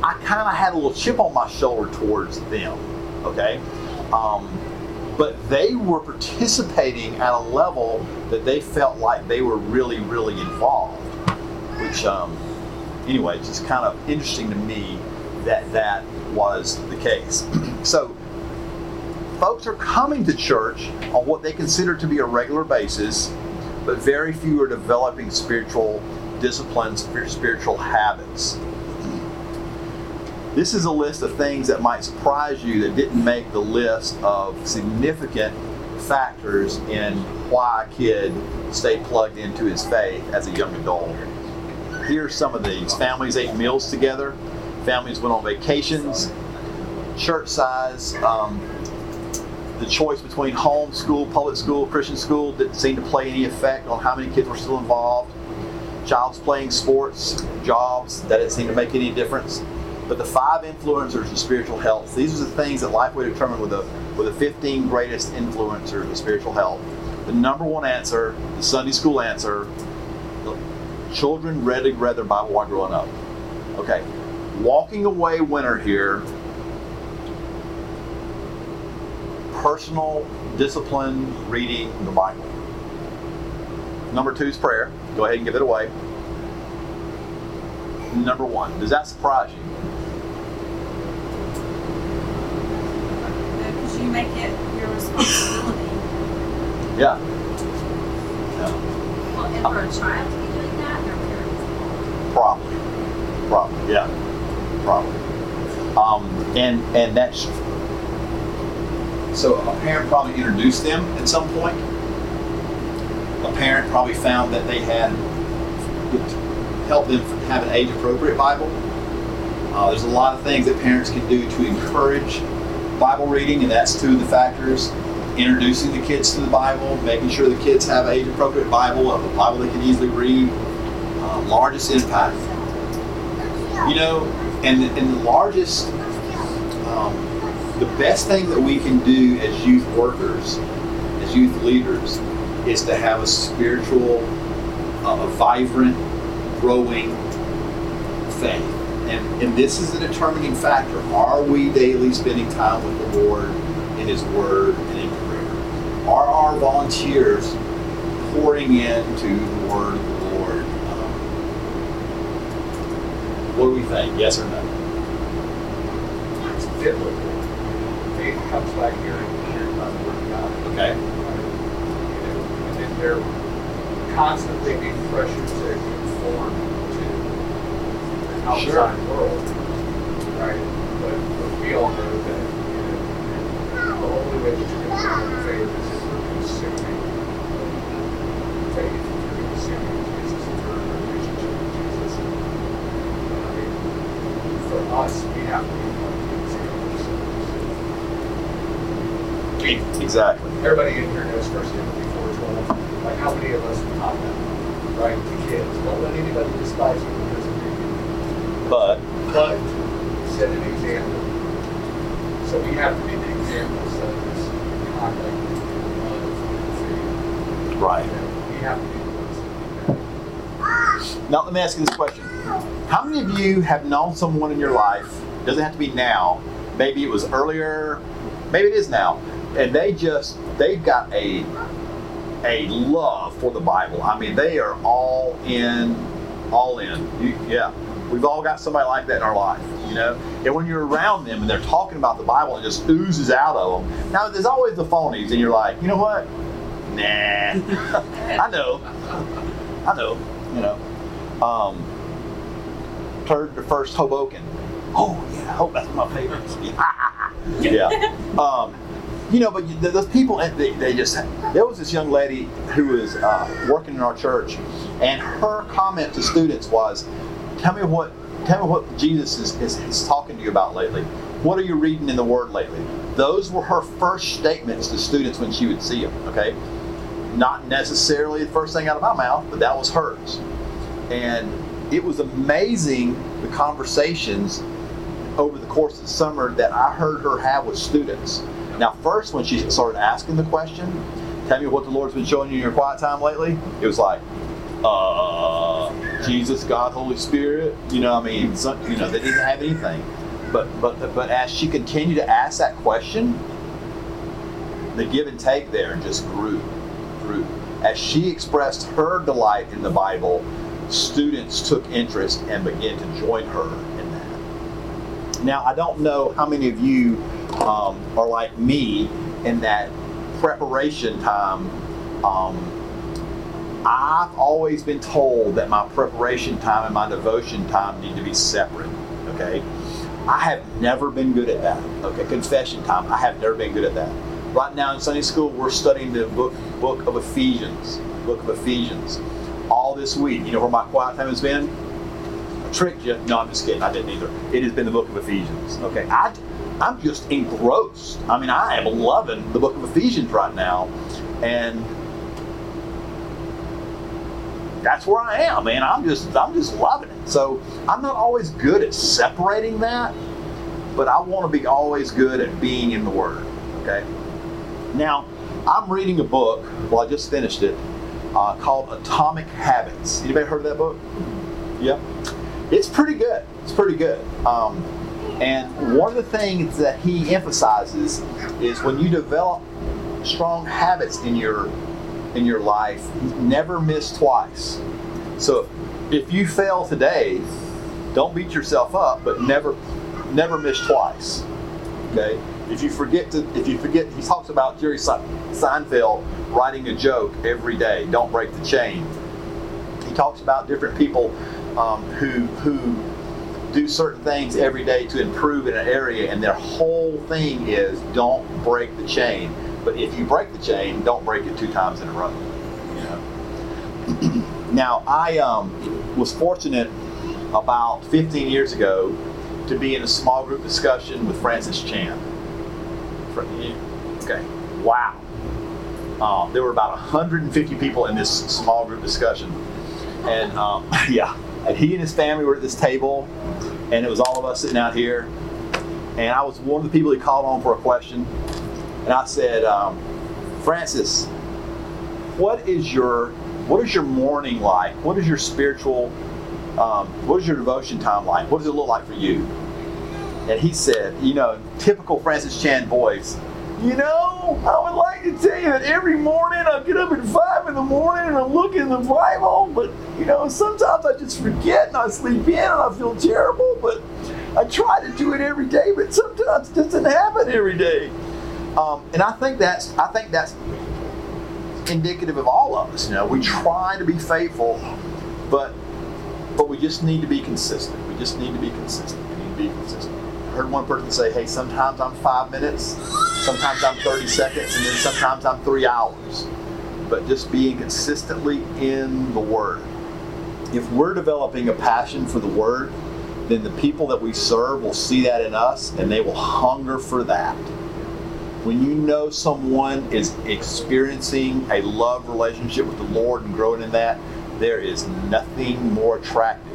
I kind of had a little chip on my shoulder towards them. Okay, um, but they were participating at a level that they felt like they were really, really involved which um, anyway, it's just kind of interesting to me that that was the case. so, folks are coming to church on what they consider to be a regular basis, but very few are developing spiritual disciplines, spiritual habits. This is a list of things that might surprise you that didn't make the list of significant factors in why a kid stayed plugged into his faith as a young adult here's some of these. Families ate meals together. Families went on vacations. Church size. Um, the choice between home school, public school, Christian school didn't seem to play any effect on how many kids were still involved. Child's playing sports, jobs, that didn't seem to make any difference. But the five influencers of spiritual health, these are the things that Lifeway determined with the, with the 15 greatest influencers of spiritual health. The number one answer, the Sunday school answer, children read, read their Bible while growing up. Okay, walking away winner here. Personal discipline reading the Bible. Number two is prayer. Go ahead and give it away. Number one, does that surprise you? Because you make it your responsibility. Yeah. Well, and for a child to be doing that, their parents. Probably. Probably. Yeah. Probably. Um, and and that's so a parent probably introduced them at some point. A parent probably found that they had helped them have an age appropriate Bible. Uh, there's a lot of things that parents can do to encourage Bible reading, and that's two of the factors. Introducing the kids to the Bible, making sure the kids have age appropriate Bible, a Bible they can easily read. Uh, largest impact. You know, and, and the largest, um, the best thing that we can do as youth workers, as youth leaders, is to have a spiritual, uh, a vibrant, growing faith. And, and this is the determining factor. Are we daily spending time with the Lord in His Word and in prayer? Are our volunteers pouring into the Word of the Lord? Um, what do we think? Yes or no? It's biblical. Faith comes by hearing, hearing by the word of God. Okay. You know, and then they're constantly being pressured to conform to outside world, right? But, but we all know that you know, the only way that you can grow in faith is if you're consuming faith, if you're consuming Jesus, if you're in a relationship with Jesus. I mean, for us, we have to be like the examples. Exactly. Everybody in here knows First Timothy four twelve. Like how many of us have taught that, right, to kids? Don't let anybody despise you because of you, But but set an example. So we have to be the examples of this conduct of right. We have to be the ones that do that. Now let me ask you this question: How many of you have known someone in your life? Doesn't have to be now. Maybe it was earlier. Maybe it is now. And they just they've got a a love for the Bible. I mean, they are all in, all in. You, yeah, we've all got somebody like that in our life, you know. And when you're around them and they're talking about the Bible, it just oozes out of them. Now, there's always the phonies, and you're like, you know what? Nah, I know, I know, you know. Um, Turd the first Hoboken. Oh yeah, oh that's my favorite. Yeah, yeah. Um, you know, but th- those people, they, they just, there was this young lady who was uh, working in our church, and her comment to students was, tell me what, tell me what Jesus is, is, is talking to you about lately. What are you reading in the Word lately? Those were her first statements to students when she would see them, okay? Not necessarily the first thing out of my mouth, but that was hers. And it was amazing the conversations over the course of the summer that I heard her have with students. Now, first, when she started asking the question, tell me what the Lord's been showing you in your quiet time lately, it was like, uh, Jesus, God, Holy Spirit. You know, I mean, some, you know, they didn't have anything. But, but, but as she continued to ask that question, the give and take there just grew, grew. As she expressed her delight in the Bible, students took interest and began to join her in that. Now, I don't know how many of you um, are like me in that preparation time. Um, I've always been told that my preparation time and my devotion time need to be separate. Okay, I have never been good at that. Okay, confession time. I have never been good at that. Right now in Sunday school, we're studying the book book of Ephesians. Book of Ephesians. All this week, you know where my quiet time has been? I tricked you. No, I'm just kidding. I didn't either. It has been the book of Ephesians. Okay, I I'm just engrossed. I mean, I am loving the book of Ephesians right now. And that's where I am, man. I'm just I'm just loving it. So I'm not always good at separating that, but I want to be always good at being in the Word. Okay. Now I'm reading a book. Well, I just finished it, uh, called Atomic Habits. Anybody heard of that book? Yeah. It's pretty good. It's pretty good. Um, and one of the things that he emphasizes is when you develop strong habits in your in your life, never miss twice. So if you fail today, don't beat yourself up, but never never miss twice. Okay? If you forget to if you forget he talks about Jerry Seinfeld writing a joke every day, don't break the chain. He talks about different people um, who who do certain things every day to improve in an area, and their whole thing is don't break the chain. But if you break the chain, don't break it two times in a row. Now, I um, was fortunate about 15 years ago to be in a small group discussion with Francis Chan. Okay, wow. Uh, there were about 150 people in this small group discussion. And um, yeah, and he and his family were at this table, and it was all of us sitting out here. And I was one of the people he called on for a question. And I said, um, Francis, what is your what is your morning like? What is your spiritual um, what is your devotion time like? What does it look like for you? And he said, you know, typical Francis Chan voice, you know, I would like to tell you that every morning I get up at five in the morning and I look in the Bible, but you know, sometimes I just forget and I sleep in and I feel terrible, but I try to do it every day, but sometimes it doesn't happen every day. Um, and I think that's I think that's indicative of all of us. You know, we try to be faithful, but but we just need to be consistent. We just need to be consistent. We need to be consistent. I heard one person say, "Hey, sometimes I'm five minutes, sometimes I'm 30 seconds, and then sometimes I'm three hours." But just being consistently in the Word. If we're developing a passion for the Word, then the people that we serve will see that in us, and they will hunger for that when you know someone is experiencing a love relationship with the Lord and growing in that, there is nothing more attractive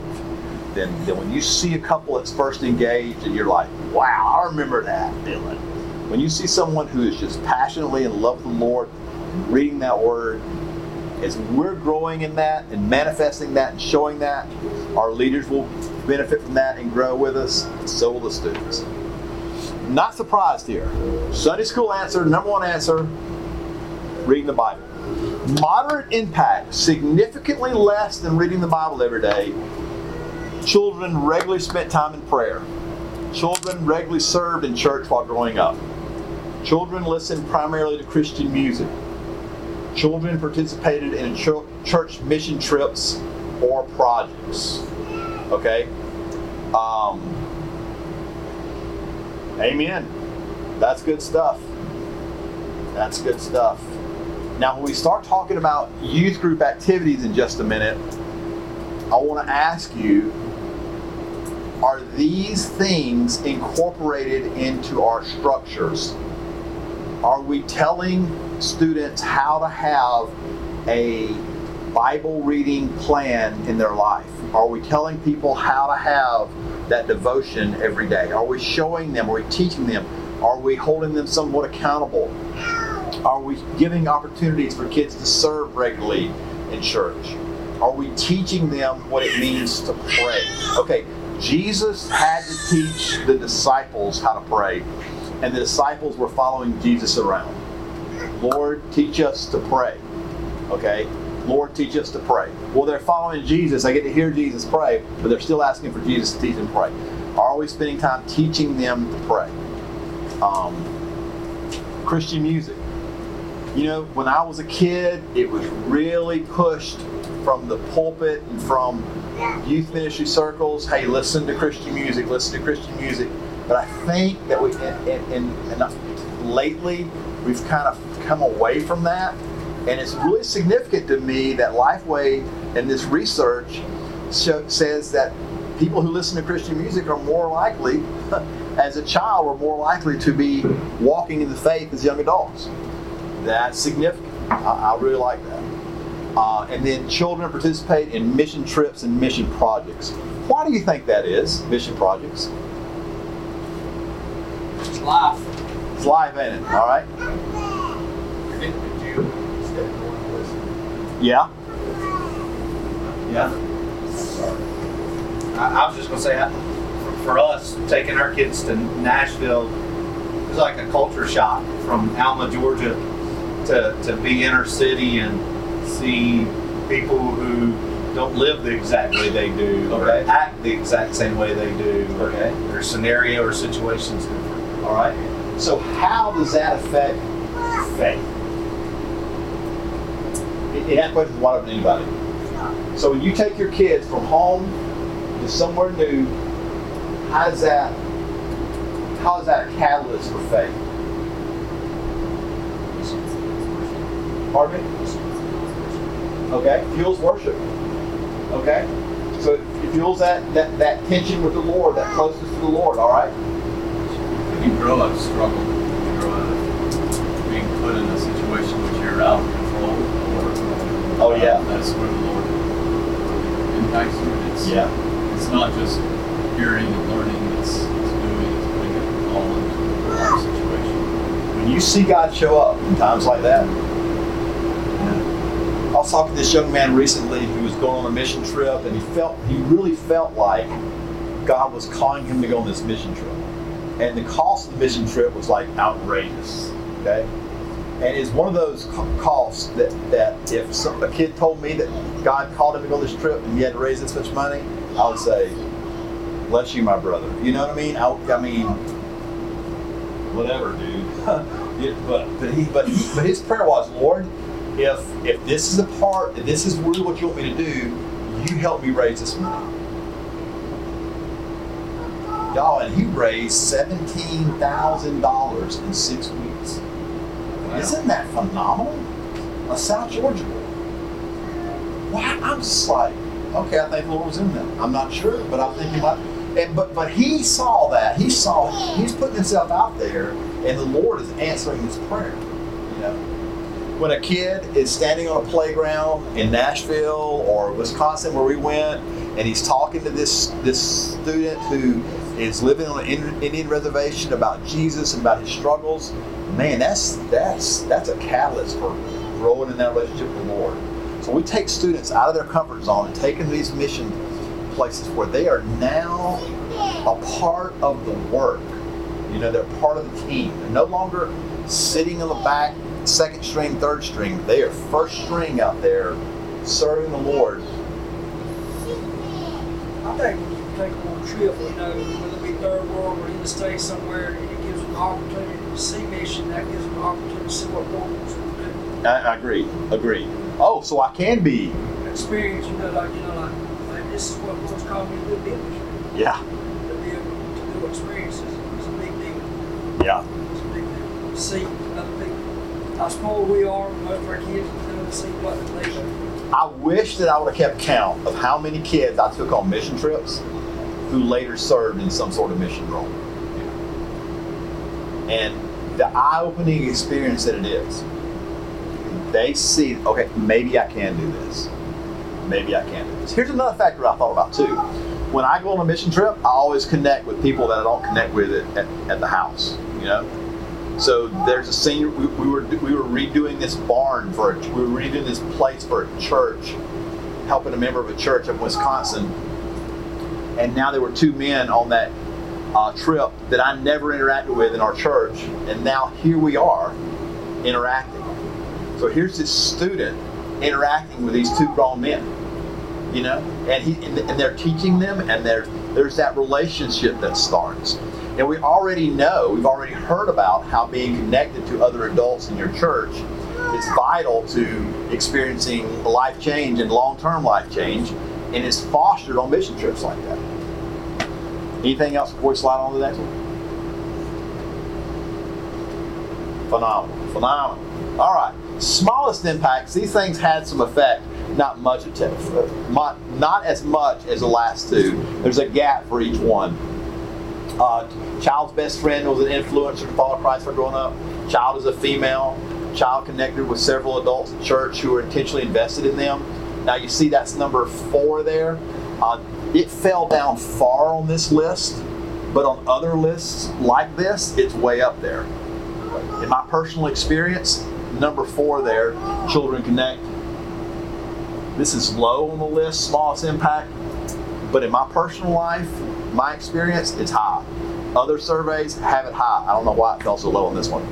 than, than when you see a couple that's first engaged and you're like, wow, I remember that feeling. When you see someone who is just passionately in love with the Lord reading that word, as we're growing in that and manifesting that and showing that, our leaders will benefit from that and grow with us, and so will the students not surprised here. Sunday school answer, number one answer, reading the Bible. Moderate impact, significantly less than reading the Bible every day. Children regularly spent time in prayer. Children regularly served in church while growing up. Children listened primarily to Christian music. Children participated in church mission trips or projects. Okay? Um, amen. That's good stuff. That's good stuff. Now, when we start talking about youth group activities in just a minute, I want to ask you are these things incorporated into our structures? Are we telling students how to have a Bible reading plan in their life? Are we telling people how to have that devotion every day? Are we showing them? Are we teaching them? Are we holding them somewhat accountable? Are we giving opportunities for kids to serve regularly in church? Are we teaching them what it means to pray? Okay, Jesus had to teach the disciples how to pray, and the disciples were following Jesus around. Lord, teach us to pray. Okay? Lord, teach us to pray. Well, they're following Jesus. They get to hear Jesus pray, but they're still asking for Jesus to teach them to pray. Are we spending time teaching them to pray? Um, Christian music. You know, when I was a kid, it was really pushed from the pulpit and from youth ministry circles. Hey, listen to Christian music. Listen to Christian music. But I think that we, and, and, and lately, we've kind of come away from that. And it's really significant to me that Lifeway and this research show, says that people who listen to Christian music are more likely, as a child, are more likely to be walking in the faith as young adults. That's significant. I, I really like that. Uh, and then children participate in mission trips and mission projects. Why do you think that is, mission projects? It's life. It's life, ain't it? All right? Did, did you instead of going to listen? Yeah? Yeah? I, I was just gonna say, I- for, us, taking our kids to Nashville it was like a culture shock from Alma, Georgia, to to be inner city and see people who don't live the exact way they do or Okay. act the exact same way they do. Okay. Their scenario or situations different. All right. So, how does that affect faith? It, asks questions wide open to anybody. So, when you take your kids from home to somewhere new, how is that how is that a catalyst for faith? Pardon me? Okay, fuels worship. Okay, so it fuels that, that that tension with the Lord, that closeness to the Lord. All right. You grow up struggle. You grow up being put in a situation which you're out of control. Or, Oh, yeah. That's where the Lord impacts you. It's, Yeah. It's not just hearing and learning. It's, it's doing. It's putting it all into the situation. When you see God show up in times like that, I was talking to this young man recently who was going on a mission trip, and he felt he really felt like God was calling him to go on this mission trip, and the cost of the mission trip was like outrageous. Okay, and it's one of those costs that that if some, a kid told me that God called him to go this trip and he had to raise this much money, I would say, "Bless you, my brother." You know what I mean? I, I mean, whatever, dude. Yeah, but but he but but his prayer was, Lord, if if this is a part, if this is really what you want me to do, you help me raise this money. Y'all, and he raised seventeen thousand dollars in six weeks. Isn't that phenomenal? A South Georgia boy. Why? I'm just like, okay, I think the Lord was in them. I'm not sure, but I think he might. And, but but he saw that. He saw he's putting himself out there, and the Lord is answering his prayer. You know, when a kid is standing on a playground in Nashville or Wisconsin, where we went, and he's talking to this this student who is living on an Indian reservation about Jesus and about his struggles, man, that's that's that's a catalyst for growing in that relationship with the Lord. So we take students out of their comfort zone and take them to these mission places where they are now a part of the work. You know, they're part of the team. They're no longer sitting in the back second string, third string. They are first string out there serving the Lord. I think when you take a trip, you know, whether it be third world or in the States somewhere, it gives them an opportunity to see mission, that gives them an opportunity to see what them to do. I, I agree. Agree. Oh, so I can be. Experience, you know, like, you know, like, like this is what God's called me to do in ministry. Yeah. To be able to do experiences is a big deal. Yeah. It's a big deal. See other people. How small we are, most of our kids, know, see what they do. I wish that I would have kept count of how many kids I took on mission trips who later served in some sort of mission role. And the eye opening experience that it is. They see, okay, maybe I can do this. Maybe I can do this. Here's another factor I thought about too. When I go on a mission trip, I always connect with people that I don't connect with at, at, at the house, you know? So there's a senior. We, we were we were redoing this barn for a, we were redoing this place for a church, helping a member of a church in Wisconsin. And now there were two men on that uh, trip that I never interacted with in our church, and now here we are interacting. So here's this student interacting with these two grown men, you know, and he and, they're teaching them, and there there's that relationship that starts. And we already know, we've already heard about how being connected to other adults in your church is vital to experiencing life change and long-term life change, and is fostered on mission trips like that. Anything else before we slide on to the next one? Phenomenal, phenomenal. All right, smallest impacts. These things had some effect. Not much, not as much as the last two. There's a gap for each one. Uh, child's best friend was an influencer to follow Christ for growing up. Child is a female. Child connected with several adults at church who are intentionally invested in them. Now you see that's number four there. Uh, it fell down far on this list, but on other lists like this, it's way up there. In my personal experience, number four there, Children Connect. This is low on the list, smallest impact, but in my personal life, my experience, it's high. Other surveys have it high. I don't know why it fell so low on this one.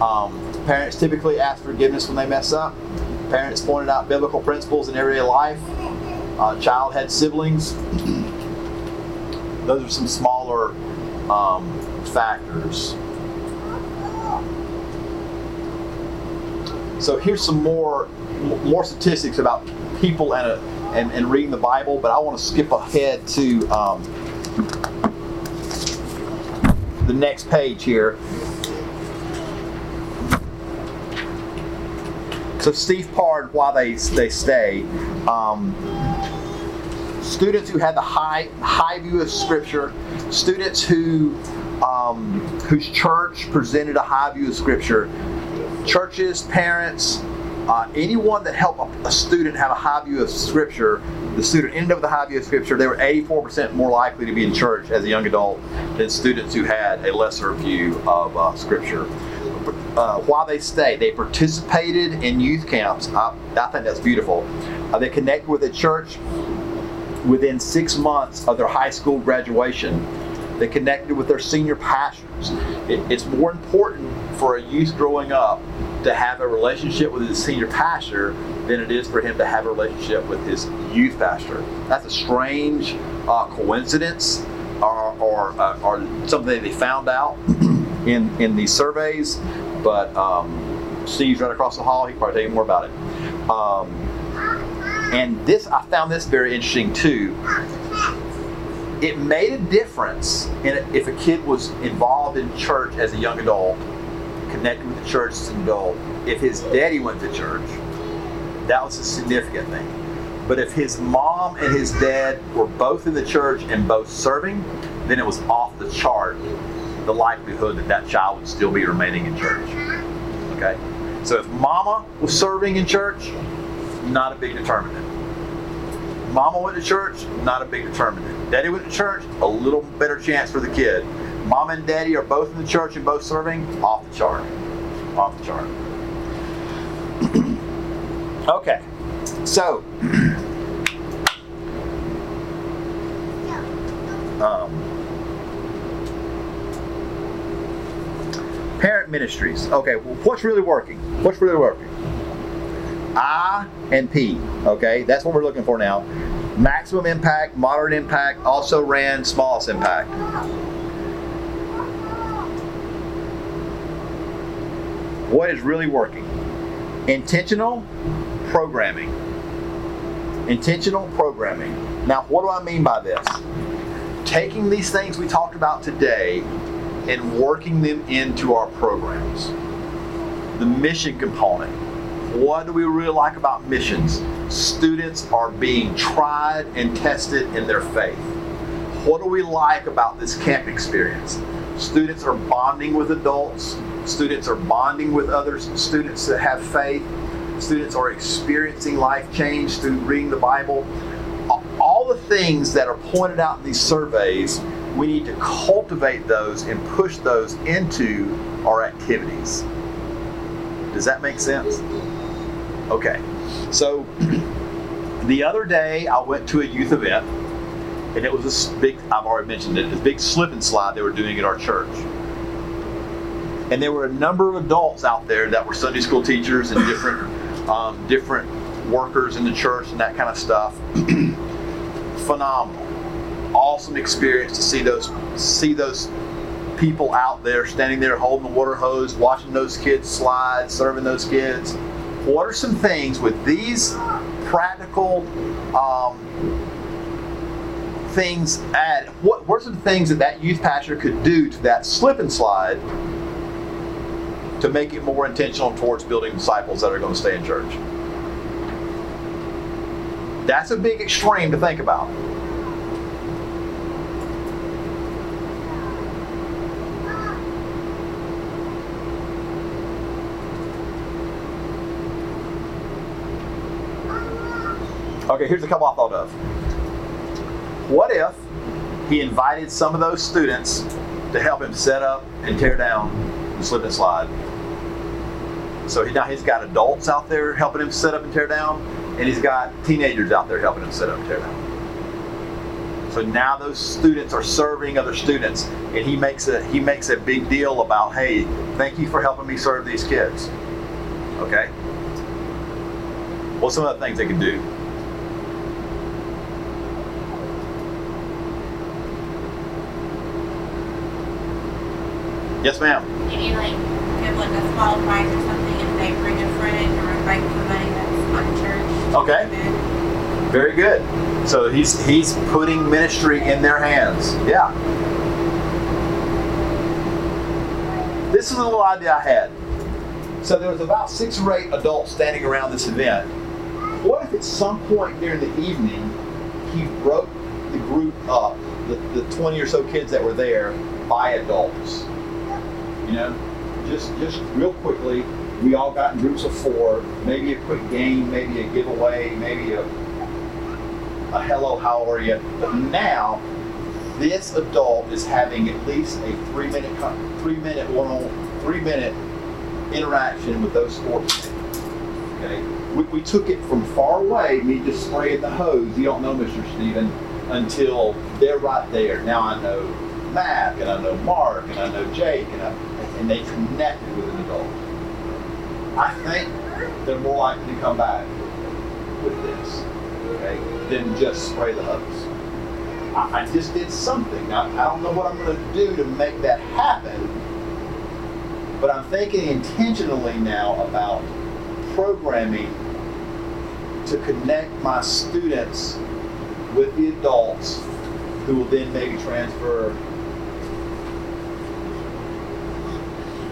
Um, parents typically ask forgiveness when they mess up. Parents pointed out biblical principles in everyday life. Uh, child had siblings. Those are some smaller um, factors. So here's some more more statistics about people and, a, and, and reading the Bible, but I want to skip ahead to um, the next page here. So Steve Parr, why they they stay. Um, students who had the high high view of Scripture, students who um, whose church presented a high view of Scripture, churches, parents, uh, anyone that helped a, a, student have a high view of Scripture, the student ended up with a high view of Scripture, they were 84% more likely to be in church as a young adult than students who had a lesser view of uh, Scripture. Uh, while they stayed, they participated in youth camps. I, I think that's beautiful. Uh, they connected with a church within six months of their high school graduation. They connected with their senior pastors. It, it's more important for a youth growing up to have a relationship with his senior pastor than it is for him to have a relationship with his youth pastor. That's a strange uh, coincidence or, or, uh, or something that they found out in, in these surveys, but um, Steve's right across the hall. He can probably tell you more about it. Um, and this, I found this very interesting too. It made a difference in if a kid was involved in church as a young adult, connected with the church as an adult. If his daddy went to church, that was a significant thing. But if his mom and his dad were both in the church and both serving, then it was off the chart the likelihood that that child would still be remaining in church. Okay? So if mama was serving in church, not a big determinant. Mama went to church, not a big determinant. Daddy went to church, a little better chance for the kid. Mom and daddy are both in the church and both serving, off the chart. Off the chart. okay, so um, Parent ministries. Okay, well, what's really working? What's really working? I and P. Okay, that's what we're looking for now. Maximum impact, moderate impact, also ran smallest impact. What is really working? Intentional programming. Intentional programming. Now, what do I mean by this? Taking these things we talked about today and working them into our programs. The mission component. What do we really like about missions? Students are being tried and tested in their faith. What do we like about this camp experience? Students are bonding with adults. Students are bonding with others. students that have faith. Students are experiencing life change through reading the Bible. All the things that are pointed out in these surveys, we need to cultivate those and push those into our activities. Does that make sense? Okay. So the other day I went to a youth event and it was this big, I've already mentioned it, this big slip and slide they were doing at our church. And there were a number of adults out there that were Sunday school teachers and different, um, different workers in the church and that kind of stuff. Phenomenal, awesome experience to see those, see those people out there standing there holding the water hose, watching those kids slide, serving those kids. What are some things with these practical um, things add what, what are some things that that youth pastor could do to that slip and slide to make it more intentional towards building disciples that are going to stay in church? That's a big extreme to think about okay here's a couple i thought of what if he invited some of those students to help him set up and tear down the slip and slide? So he, now he's got adults out there helping him set up and tear down, and he's got teenagers out there helping him set up and tear down. So now those students are serving other students, and he makes a he makes a big deal about, hey, thank you for helping me serve these kids. Okay. What's some of the things they can do? Yes, ma'am. Maybe like give like a small prize or something if they bring a friend or invite somebody that's not in church. Okay. Very good. So he's he's putting ministry in their hands. Yeah. This is a little idea I had. So there was about six or eight adults standing around this event. What if at some point during the evening he broke the group up, the, the 20 or so kids that were there, by adults? You know, just just real quickly, we all got in groups of four, maybe a quick game, maybe a giveaway, maybe a a hello, how are you? But now, this adult is having at least a three minute three minute one on three minute interaction with those four kids. Okay, we, we took it from far away, me just spraying the hose. You don't know Mr. Stephen until they're right there. Now I know Matt, and I know Mark, and I know Jake, and I, and they connected with an adult. I think they're more likely to come back with this, okay, than just spray the hose. I, I just did something. Now, I don't know what I'm going to do to make that happen, but I'm thinking intentionally now about programming to connect my students with the adults who will then maybe transfer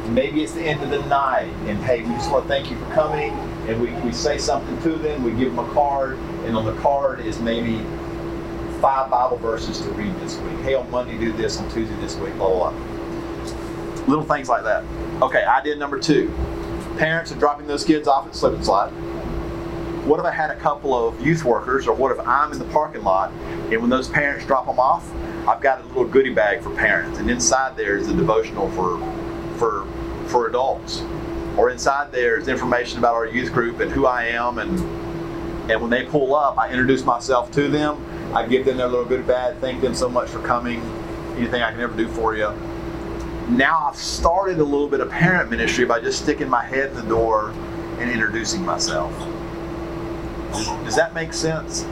maybe it's the end of the night. And hey we just want to thank you for coming. And we, we say something to them we give them a card. And on the card is maybe five bible verses to read this week. Hey on monday do this. On tuesday this week blah blah blah. Little things like that. Okay idea number two. Parents are dropping those kids off at slip and slide. What if i had a couple of youth workers or what if i'm in the parking lot and when those parents drop them off i've got a little goodie bag for parents. And inside there is a devotional for for for adults. Or inside there is information about our youth group and who I am and and when they pull up, I introduce myself to them. I give them their little good bad, thank them so much for coming. Anything I can ever do for you. now I've started a little bit of parent ministry by just sticking my head in the door and introducing myself. Does that make sense?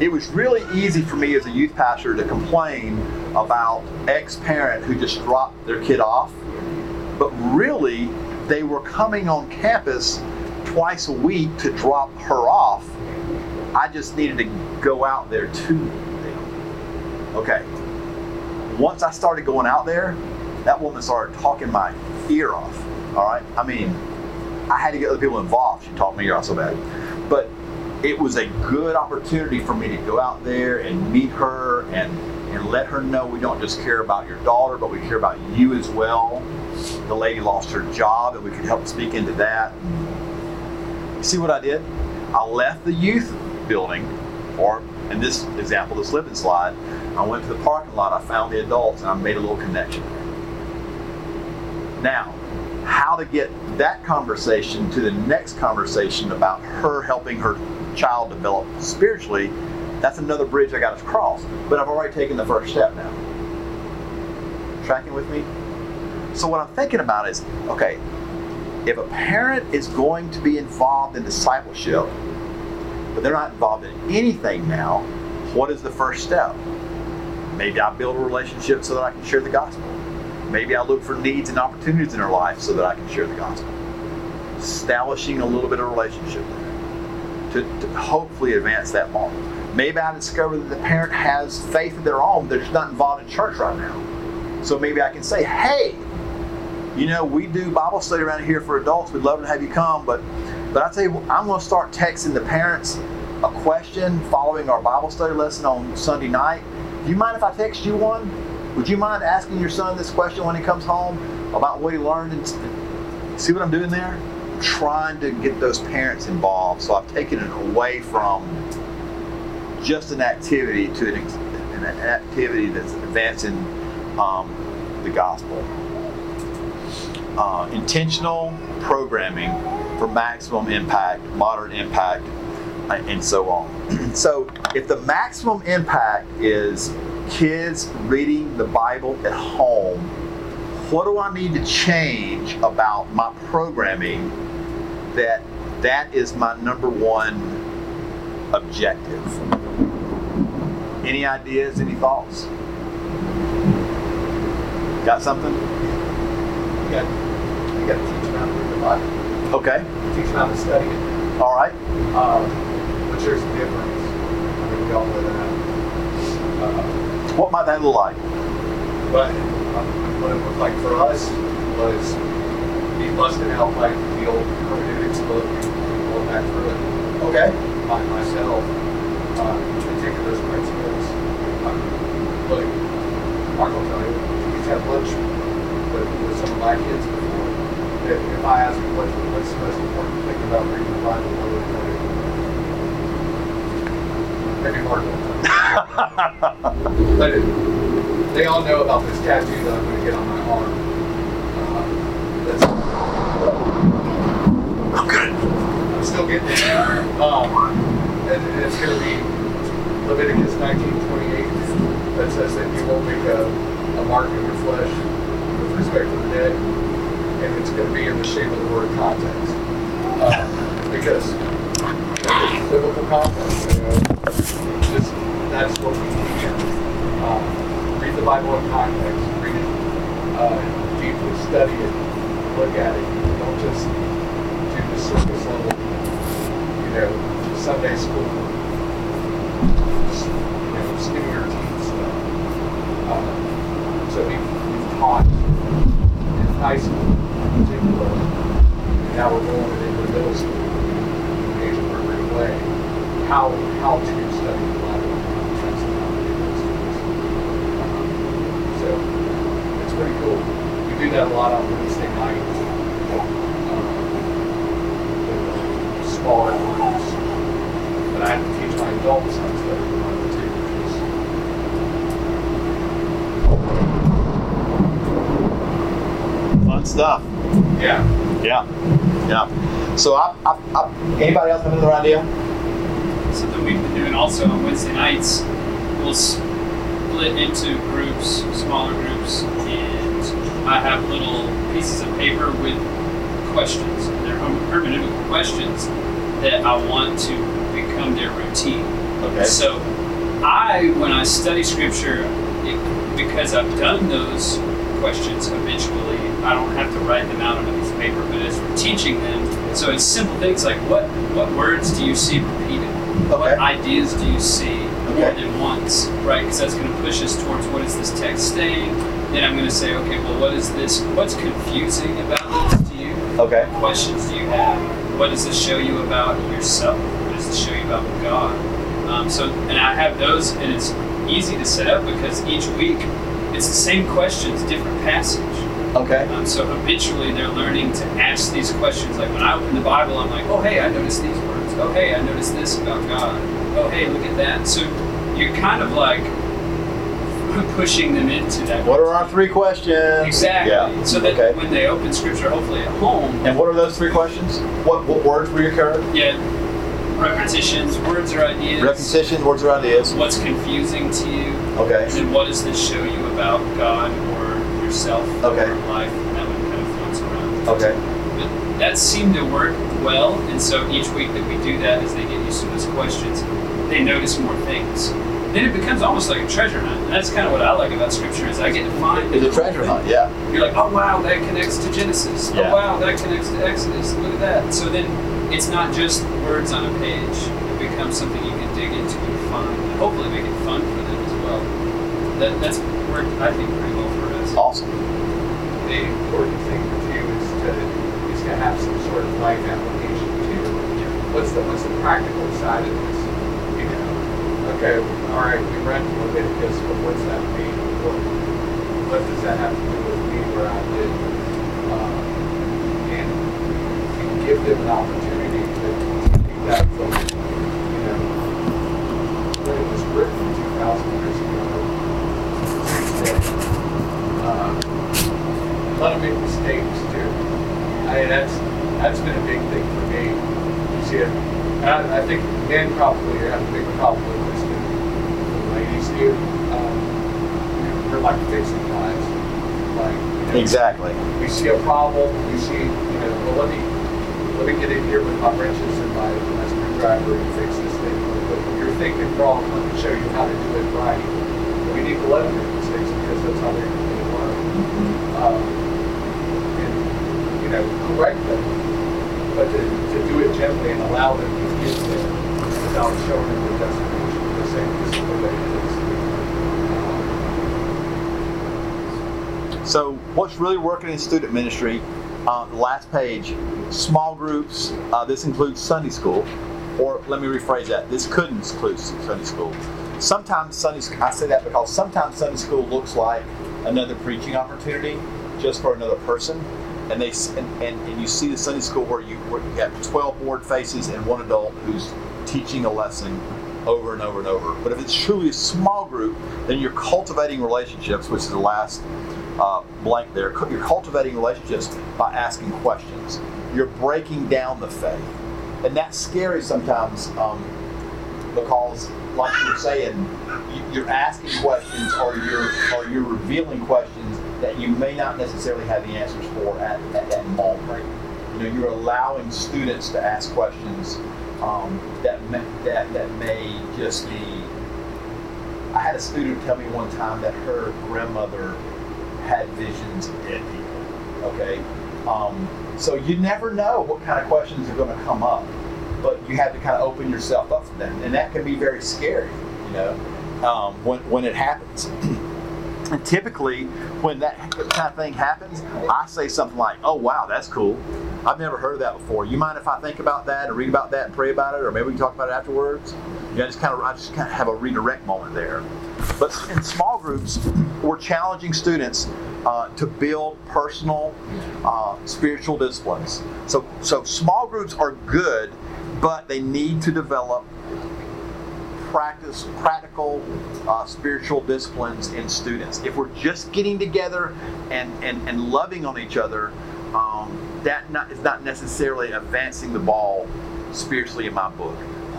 It was really easy for me as a youth pastor to complain about ex parent who just dropped their kid off, but really they were coming on campus twice a week to drop her off. I just needed to go out there to them. Okay. Once I started going out there, that woman started talking my ear off. All right. I mean, I had to get other people involved. She talked me ear off so bad. But it was a good opportunity for me to go out there and meet her and, and let her know we don't just care about your daughter, but we care about you as well. The lady lost her job and we could help speak into that. You see what I did? I left the youth building, or in this example, the slip and slide. I went to the parking lot, I found the adults, and I made a little connection. Now, how to get that conversation to the next conversation about her helping her child develop spiritually, that's another bridge I got to cross. But I've already taken the first step now. Tracking with me? So, what I'm thinking about is okay, if a parent is going to be involved in discipleship, but they're not involved in anything now, what is the first step? Maybe I build a relationship so that I can share the gospel. Maybe I look for needs and opportunities in their life so that I can share the gospel. Establishing a little bit of relationship there to, to hopefully advance that bond. Maybe I discover that the parent has faith of their own, they're just not involved in church right now. So maybe I can say, hey, you know, we do Bible study around here for adults. We'd love to have you come, but but I tell you, I'm going to start texting the parents a question following our Bible study lesson on Sunday night. Do you mind if I text you one? Would you mind asking your son this question when he comes home about what he learned? And see what I'm doing there? Trying to get those parents involved. So I've taken it away from just an activity to an, an activity that's advancing um, the gospel. Uh, intentional programming for maximum impact, moderate impact, uh, and so on. so, if the maximum impact is kids reading the Bible at home, what do I need to change about my programming that that is my number one objective? Any ideas, any thoughts? Got something? You got, you got to teach them how to read the Bible. Okay. Teach them how to study it. All right. Um, but there's a difference. I mean, we all know that. Uh, What might that look like? but um, what it looked like for us was me busting out like the old hermeneutics book and going back through it Okay. by myself uh, taking those principles. Um, look, Mark will tell you, he's had lunch with, with some of my kids before. If, if I ask him what, what's the most important thing about reading the Bible, what would it be? Maybe Mark will tell you. But it, they all know about this tattoo that I'm going to get on my arm. Uh, that's, I'm good. I'm still getting there. Um, and it's going to be Leviticus 19:28 that says that you won't make a, a mark in your flesh with respect to the dead, and it's going to be in the shape of the word context. Uh, because it's biblical context, you know, just, that's what we teach. Um, read the Bible in context, read it uh, deeply, study it, look at it. Don't just surface level, you know, Sunday school, you know, skinny teeth stuff. Uh, so we've, we've taught in high school in particular, and now we're going into middle school in an age appropriate way, how, how to study the Bible. How things. Um, so it's pretty cool. We do that a lot on Wednesday nights. Um, with smaller groups. But I have to teach my adults how to study the Bible too, which is Fun stuff. yeah. Yeah. Yeah. So I, I, I anybody else have another idea? Something we've been doing also on Wednesday nights, we'll split into groups, smaller groups, and I have little pieces of paper with questions. And they're herm- hermeneutical questions that I want to become their routine. Okay. So, I, when I study scripture, it, because I've done those questions habitually, I don't have to write them out on a piece of paper, but as we're teaching them, so it's simple things like what, what words do you see repeated? Okay. What ideas do you see more Okay. than once, right? Because that's going to push us towards what is this text saying. Then I'm going to say, okay, well, what is this? What's confusing about this to you? Okay. What questions do you have? What does this show you about yourself? What does this show you about God? Um, so, and I have those, and it's easy to set up because each week it's the same questions, different passage. Okay. Um, so habitually they're learning to ask these questions. Like when I open the Bible, I'm like, oh hey, I noticed these words. Oh hey, I noticed this about God. Oh hey, look at that. So you're kind of like pushing them into that. What are our three questions? Exactly. Yeah. So that okay. when they open Scripture, hopefully at home, And what are those three questions? What what words reoccur? yeah, repetitions, words or ideas. Repetitions, words or ideas. What's confusing to you? Okay. And what does this show you about God or yourself Okay. or life? And that one kind of floats around. Okay. But that seemed to work well, and so each week that we do that, as they get used to those questions, they notice more things. Then it becomes almost like a treasure hunt, and that's kind of what I like about Scripture is I get to find. It's a treasure hunt. Yeah. You're like, oh wow, that connects to Genesis. Oh, yeah. Oh wow, that connects to Exodus. Look at that. So then it's not just words on a page. It becomes something you can dig into and find, and hopefully make it fun for them as well. That that's worked, I think, pretty well for us. Awesome. The important thing for you is to is to have some sort of life application too. What's the what's the practical side of this? Okay, all right, we read Leviticus, but what's that mean? What, what does that have to do with me where I live? Uh, and, and give them an opportunity to take that from, you know, when it was written 2,000 years ago. Uh, let them make mistakes too. I mean, that's that's been a big thing for me. You see it. I, I think men probably have a big problem with this than the ladies do. Um, you know, we're like fixing guys. Like you know, Exactly. we see a problem, we see, you know, well, let me, let me get in here with my wrenches and my, my screwdriver and fix this thing. But you're thinking wrong, let me show you how to do it right. We need to let them make mistakes because that's how they're going to learn. Um, and, you know, correct them, but to, to do it gently and allow them to get there without showing them the destination, So, what's really working in student ministry? Uh, the last page, small groups. Uh, this includes Sunday school, or let me rephrase that. This could include Sunday school. Sometimes Sunday, sc- I say that because sometimes Sunday school looks like another preaching opportunity, just for another person. And they and, and, and you see the Sunday school where you where you have 12 bored faces and one adult who's teaching a lesson over and over and over. But if it's truly a small group, then you're cultivating relationships, which is the last uh, blank there. You're cultivating relationships by asking questions. You're breaking down the faith, and that's scary sometimes um, because, like you were saying, you- you're asking questions or you're or you're revealing questions that you may not necessarily have the answers for at, at that moment. You know, you're allowing students to ask questions um, that may, that that may just be. I had a student tell me one time that her grandmother had visions of dead people. Okay, um, so you never know what kind of questions are going to come up, but you have to kind of open yourself up for them, and that can be very scary. You know, um, when when it happens. And typically, when that kind of thing happens, I say something like, "Oh wow, that's cool. I've never heard of that before. You mind if I think about that and read about that and pray about it, or maybe we can talk about it afterwards?" You know, I just kind of, I just kind of have a redirect moment there. But in small groups, we're challenging students uh, to build personal uh, spiritual disciplines. So, so small groups are good, but they need to develop practice practical uh, spiritual disciplines in students. If we're just getting together and, and, and loving on each other, um, that not, is not necessarily advancing the ball spiritually in my book.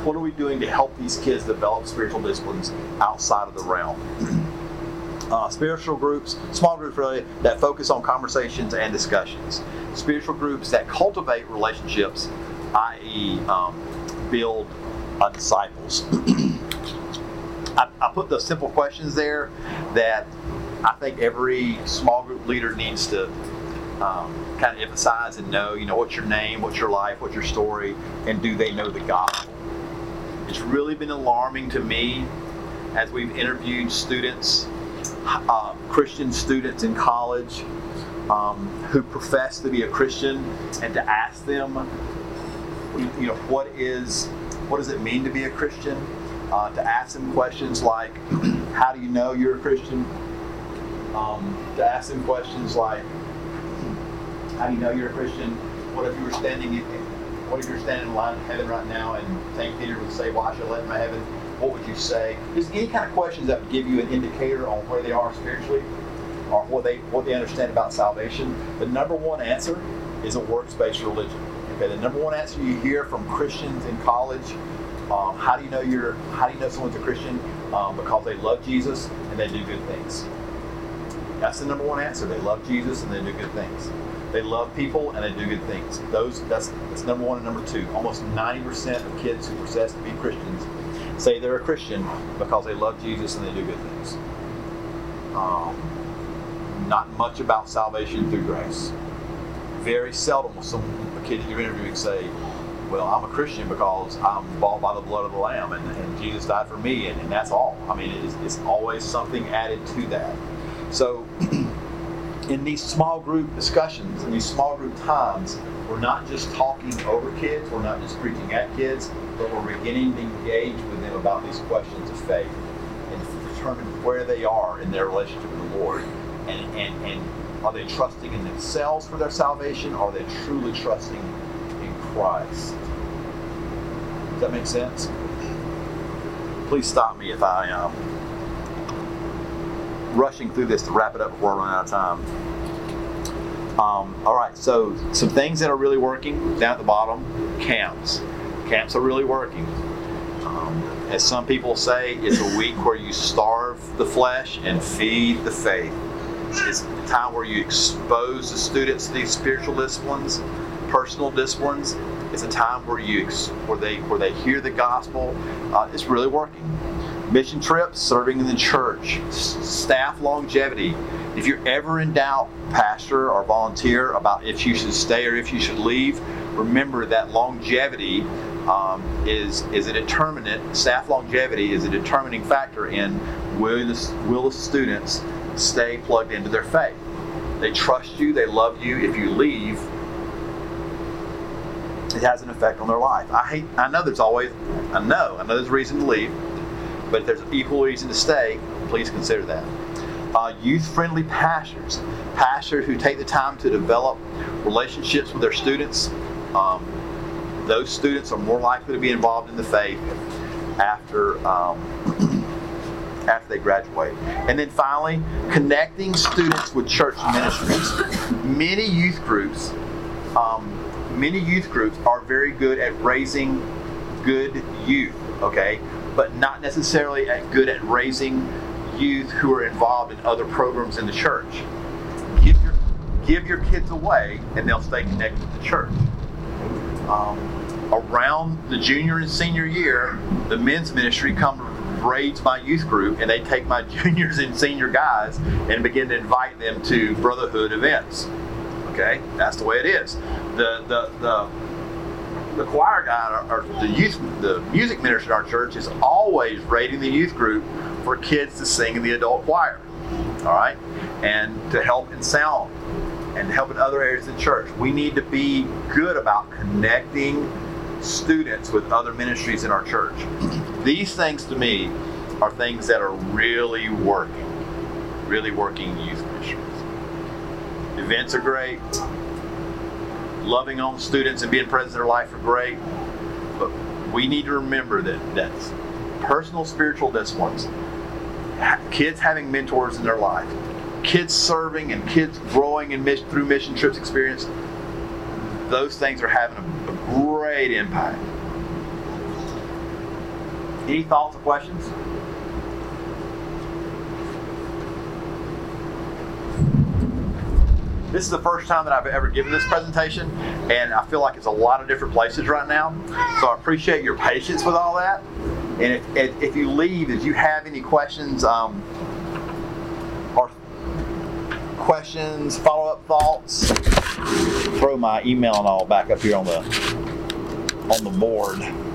What are we doing to help these kids develop spiritual disciplines outside of the realm? Uh, spiritual groups, small groups really, that focus on conversations and discussions. Spiritual groups that cultivate relationships, i.e., um, build uh, disciples. I, I put those simple questions there that I think every small group leader needs to um, kind of emphasize and know. You know, what's your name, what's your life, what's your story, and do they know the gospel? It's really been alarming to me as we've interviewed students, uh, Christian students in college, um, who profess to be a Christian, and to ask them, you know, what is, what does it mean to be a Christian? Uh, to ask them questions like, how do you know you're a Christian? Um, to ask them questions like, how do you know you're a Christian? What if you were standing in, what if you're standing in line in heaven right now and St. Peter would say, why should I let my heaven? What would you say? Just any kind of questions that would give you an indicator on where they are spiritually or what they what they understand about salvation. The number one answer is a works-based religion. Okay, the number one answer you hear from Christians in college um, how do you know you're? How do you know someone's a Christian? Um, because they love Jesus and they do good things. That's the number one answer. They love Jesus and they do good things. They love people and they do good things. Those that's that's number one and number two. Almost 90% of kids who profess to be Christians say they're a Christian because they love Jesus and they do good things. Um, not much about salvation through grace. Very seldom will some a kid you're interviewing say, well, I'm a Christian because I'm bought by the blood of the Lamb and, and Jesus died for me, and, and that's all. I mean, it's, it's always something added to that. So, in these small group discussions, in these small group times, we're not just talking over kids, we're not just preaching at kids, but we're beginning to engage with them about these questions of faith and determine where they are in their relationship with the Lord. And, and, and are they trusting in themselves for their salvation? Or are they truly trusting in Christ? Does that make sense? Please stop me if I am um, rushing through this to wrap it up before I run out of time. Um, all right, so some things that are really working down at the bottom camps. Camps are really working. Um, as some people say, it's a week where you starve the flesh and feed the faith. It's a time where you expose the students to these spiritual disciplines, personal disciplines. It's a time where you where they where they hear the gospel. Uh, it's really working. Mission trips, serving in the church, staff longevity. If you're ever in doubt, pastor or volunteer, about if you should stay or if you should leave, remember that longevity um, is is a determinant. Staff longevity is a determining factor in will the, will the students stay plugged into their faith. They trust you. They love you. If you leave, it has an effect on their life. I hate. I know there's always. I know. I know there's a reason to leave, but if there's equal reason to stay. Please consider that. Uh, youth-friendly pastors, pastors who take the time to develop relationships with their students. Um, those students are more likely to be involved in the faith after um, after they graduate. And then finally, connecting students with church ministries. Many youth groups, um, many youth groups are very good at raising good youth. Okay, but not necessarily at good at raising youth who are involved in other programs in the church. Give your give your kids away, and they'll stay connected to the church. Um, around the junior and senior year, the men's ministry comes raids my youth group, and they take my juniors and senior guys and begin to invite them to brotherhood events. Okay, that's the way it is. The the the the choir guy or, the youth the music minister in our church is always raiding the youth group for kids to sing in the adult choir. All right, and to help in sound and help in other areas of the church. We need to be good about connecting students with other ministries in our church. These things to me are things that are really working, really working youth ministries. Events are great. Loving on students and being present in their life are great. But we need to remember that that's personal spiritual disciplines, kids having mentors in their life, kids serving and kids growing in through mission trips experience, those things are having a great impact. Any thoughts or questions? this is the first time that I've ever given this presentation, and I feel like it's a lot of different places right now. So I appreciate your patience with all that. And if, if, if you leave, if you have any questions um, or questions, follow-up thoughts, throw my email and all back up here on the on the board.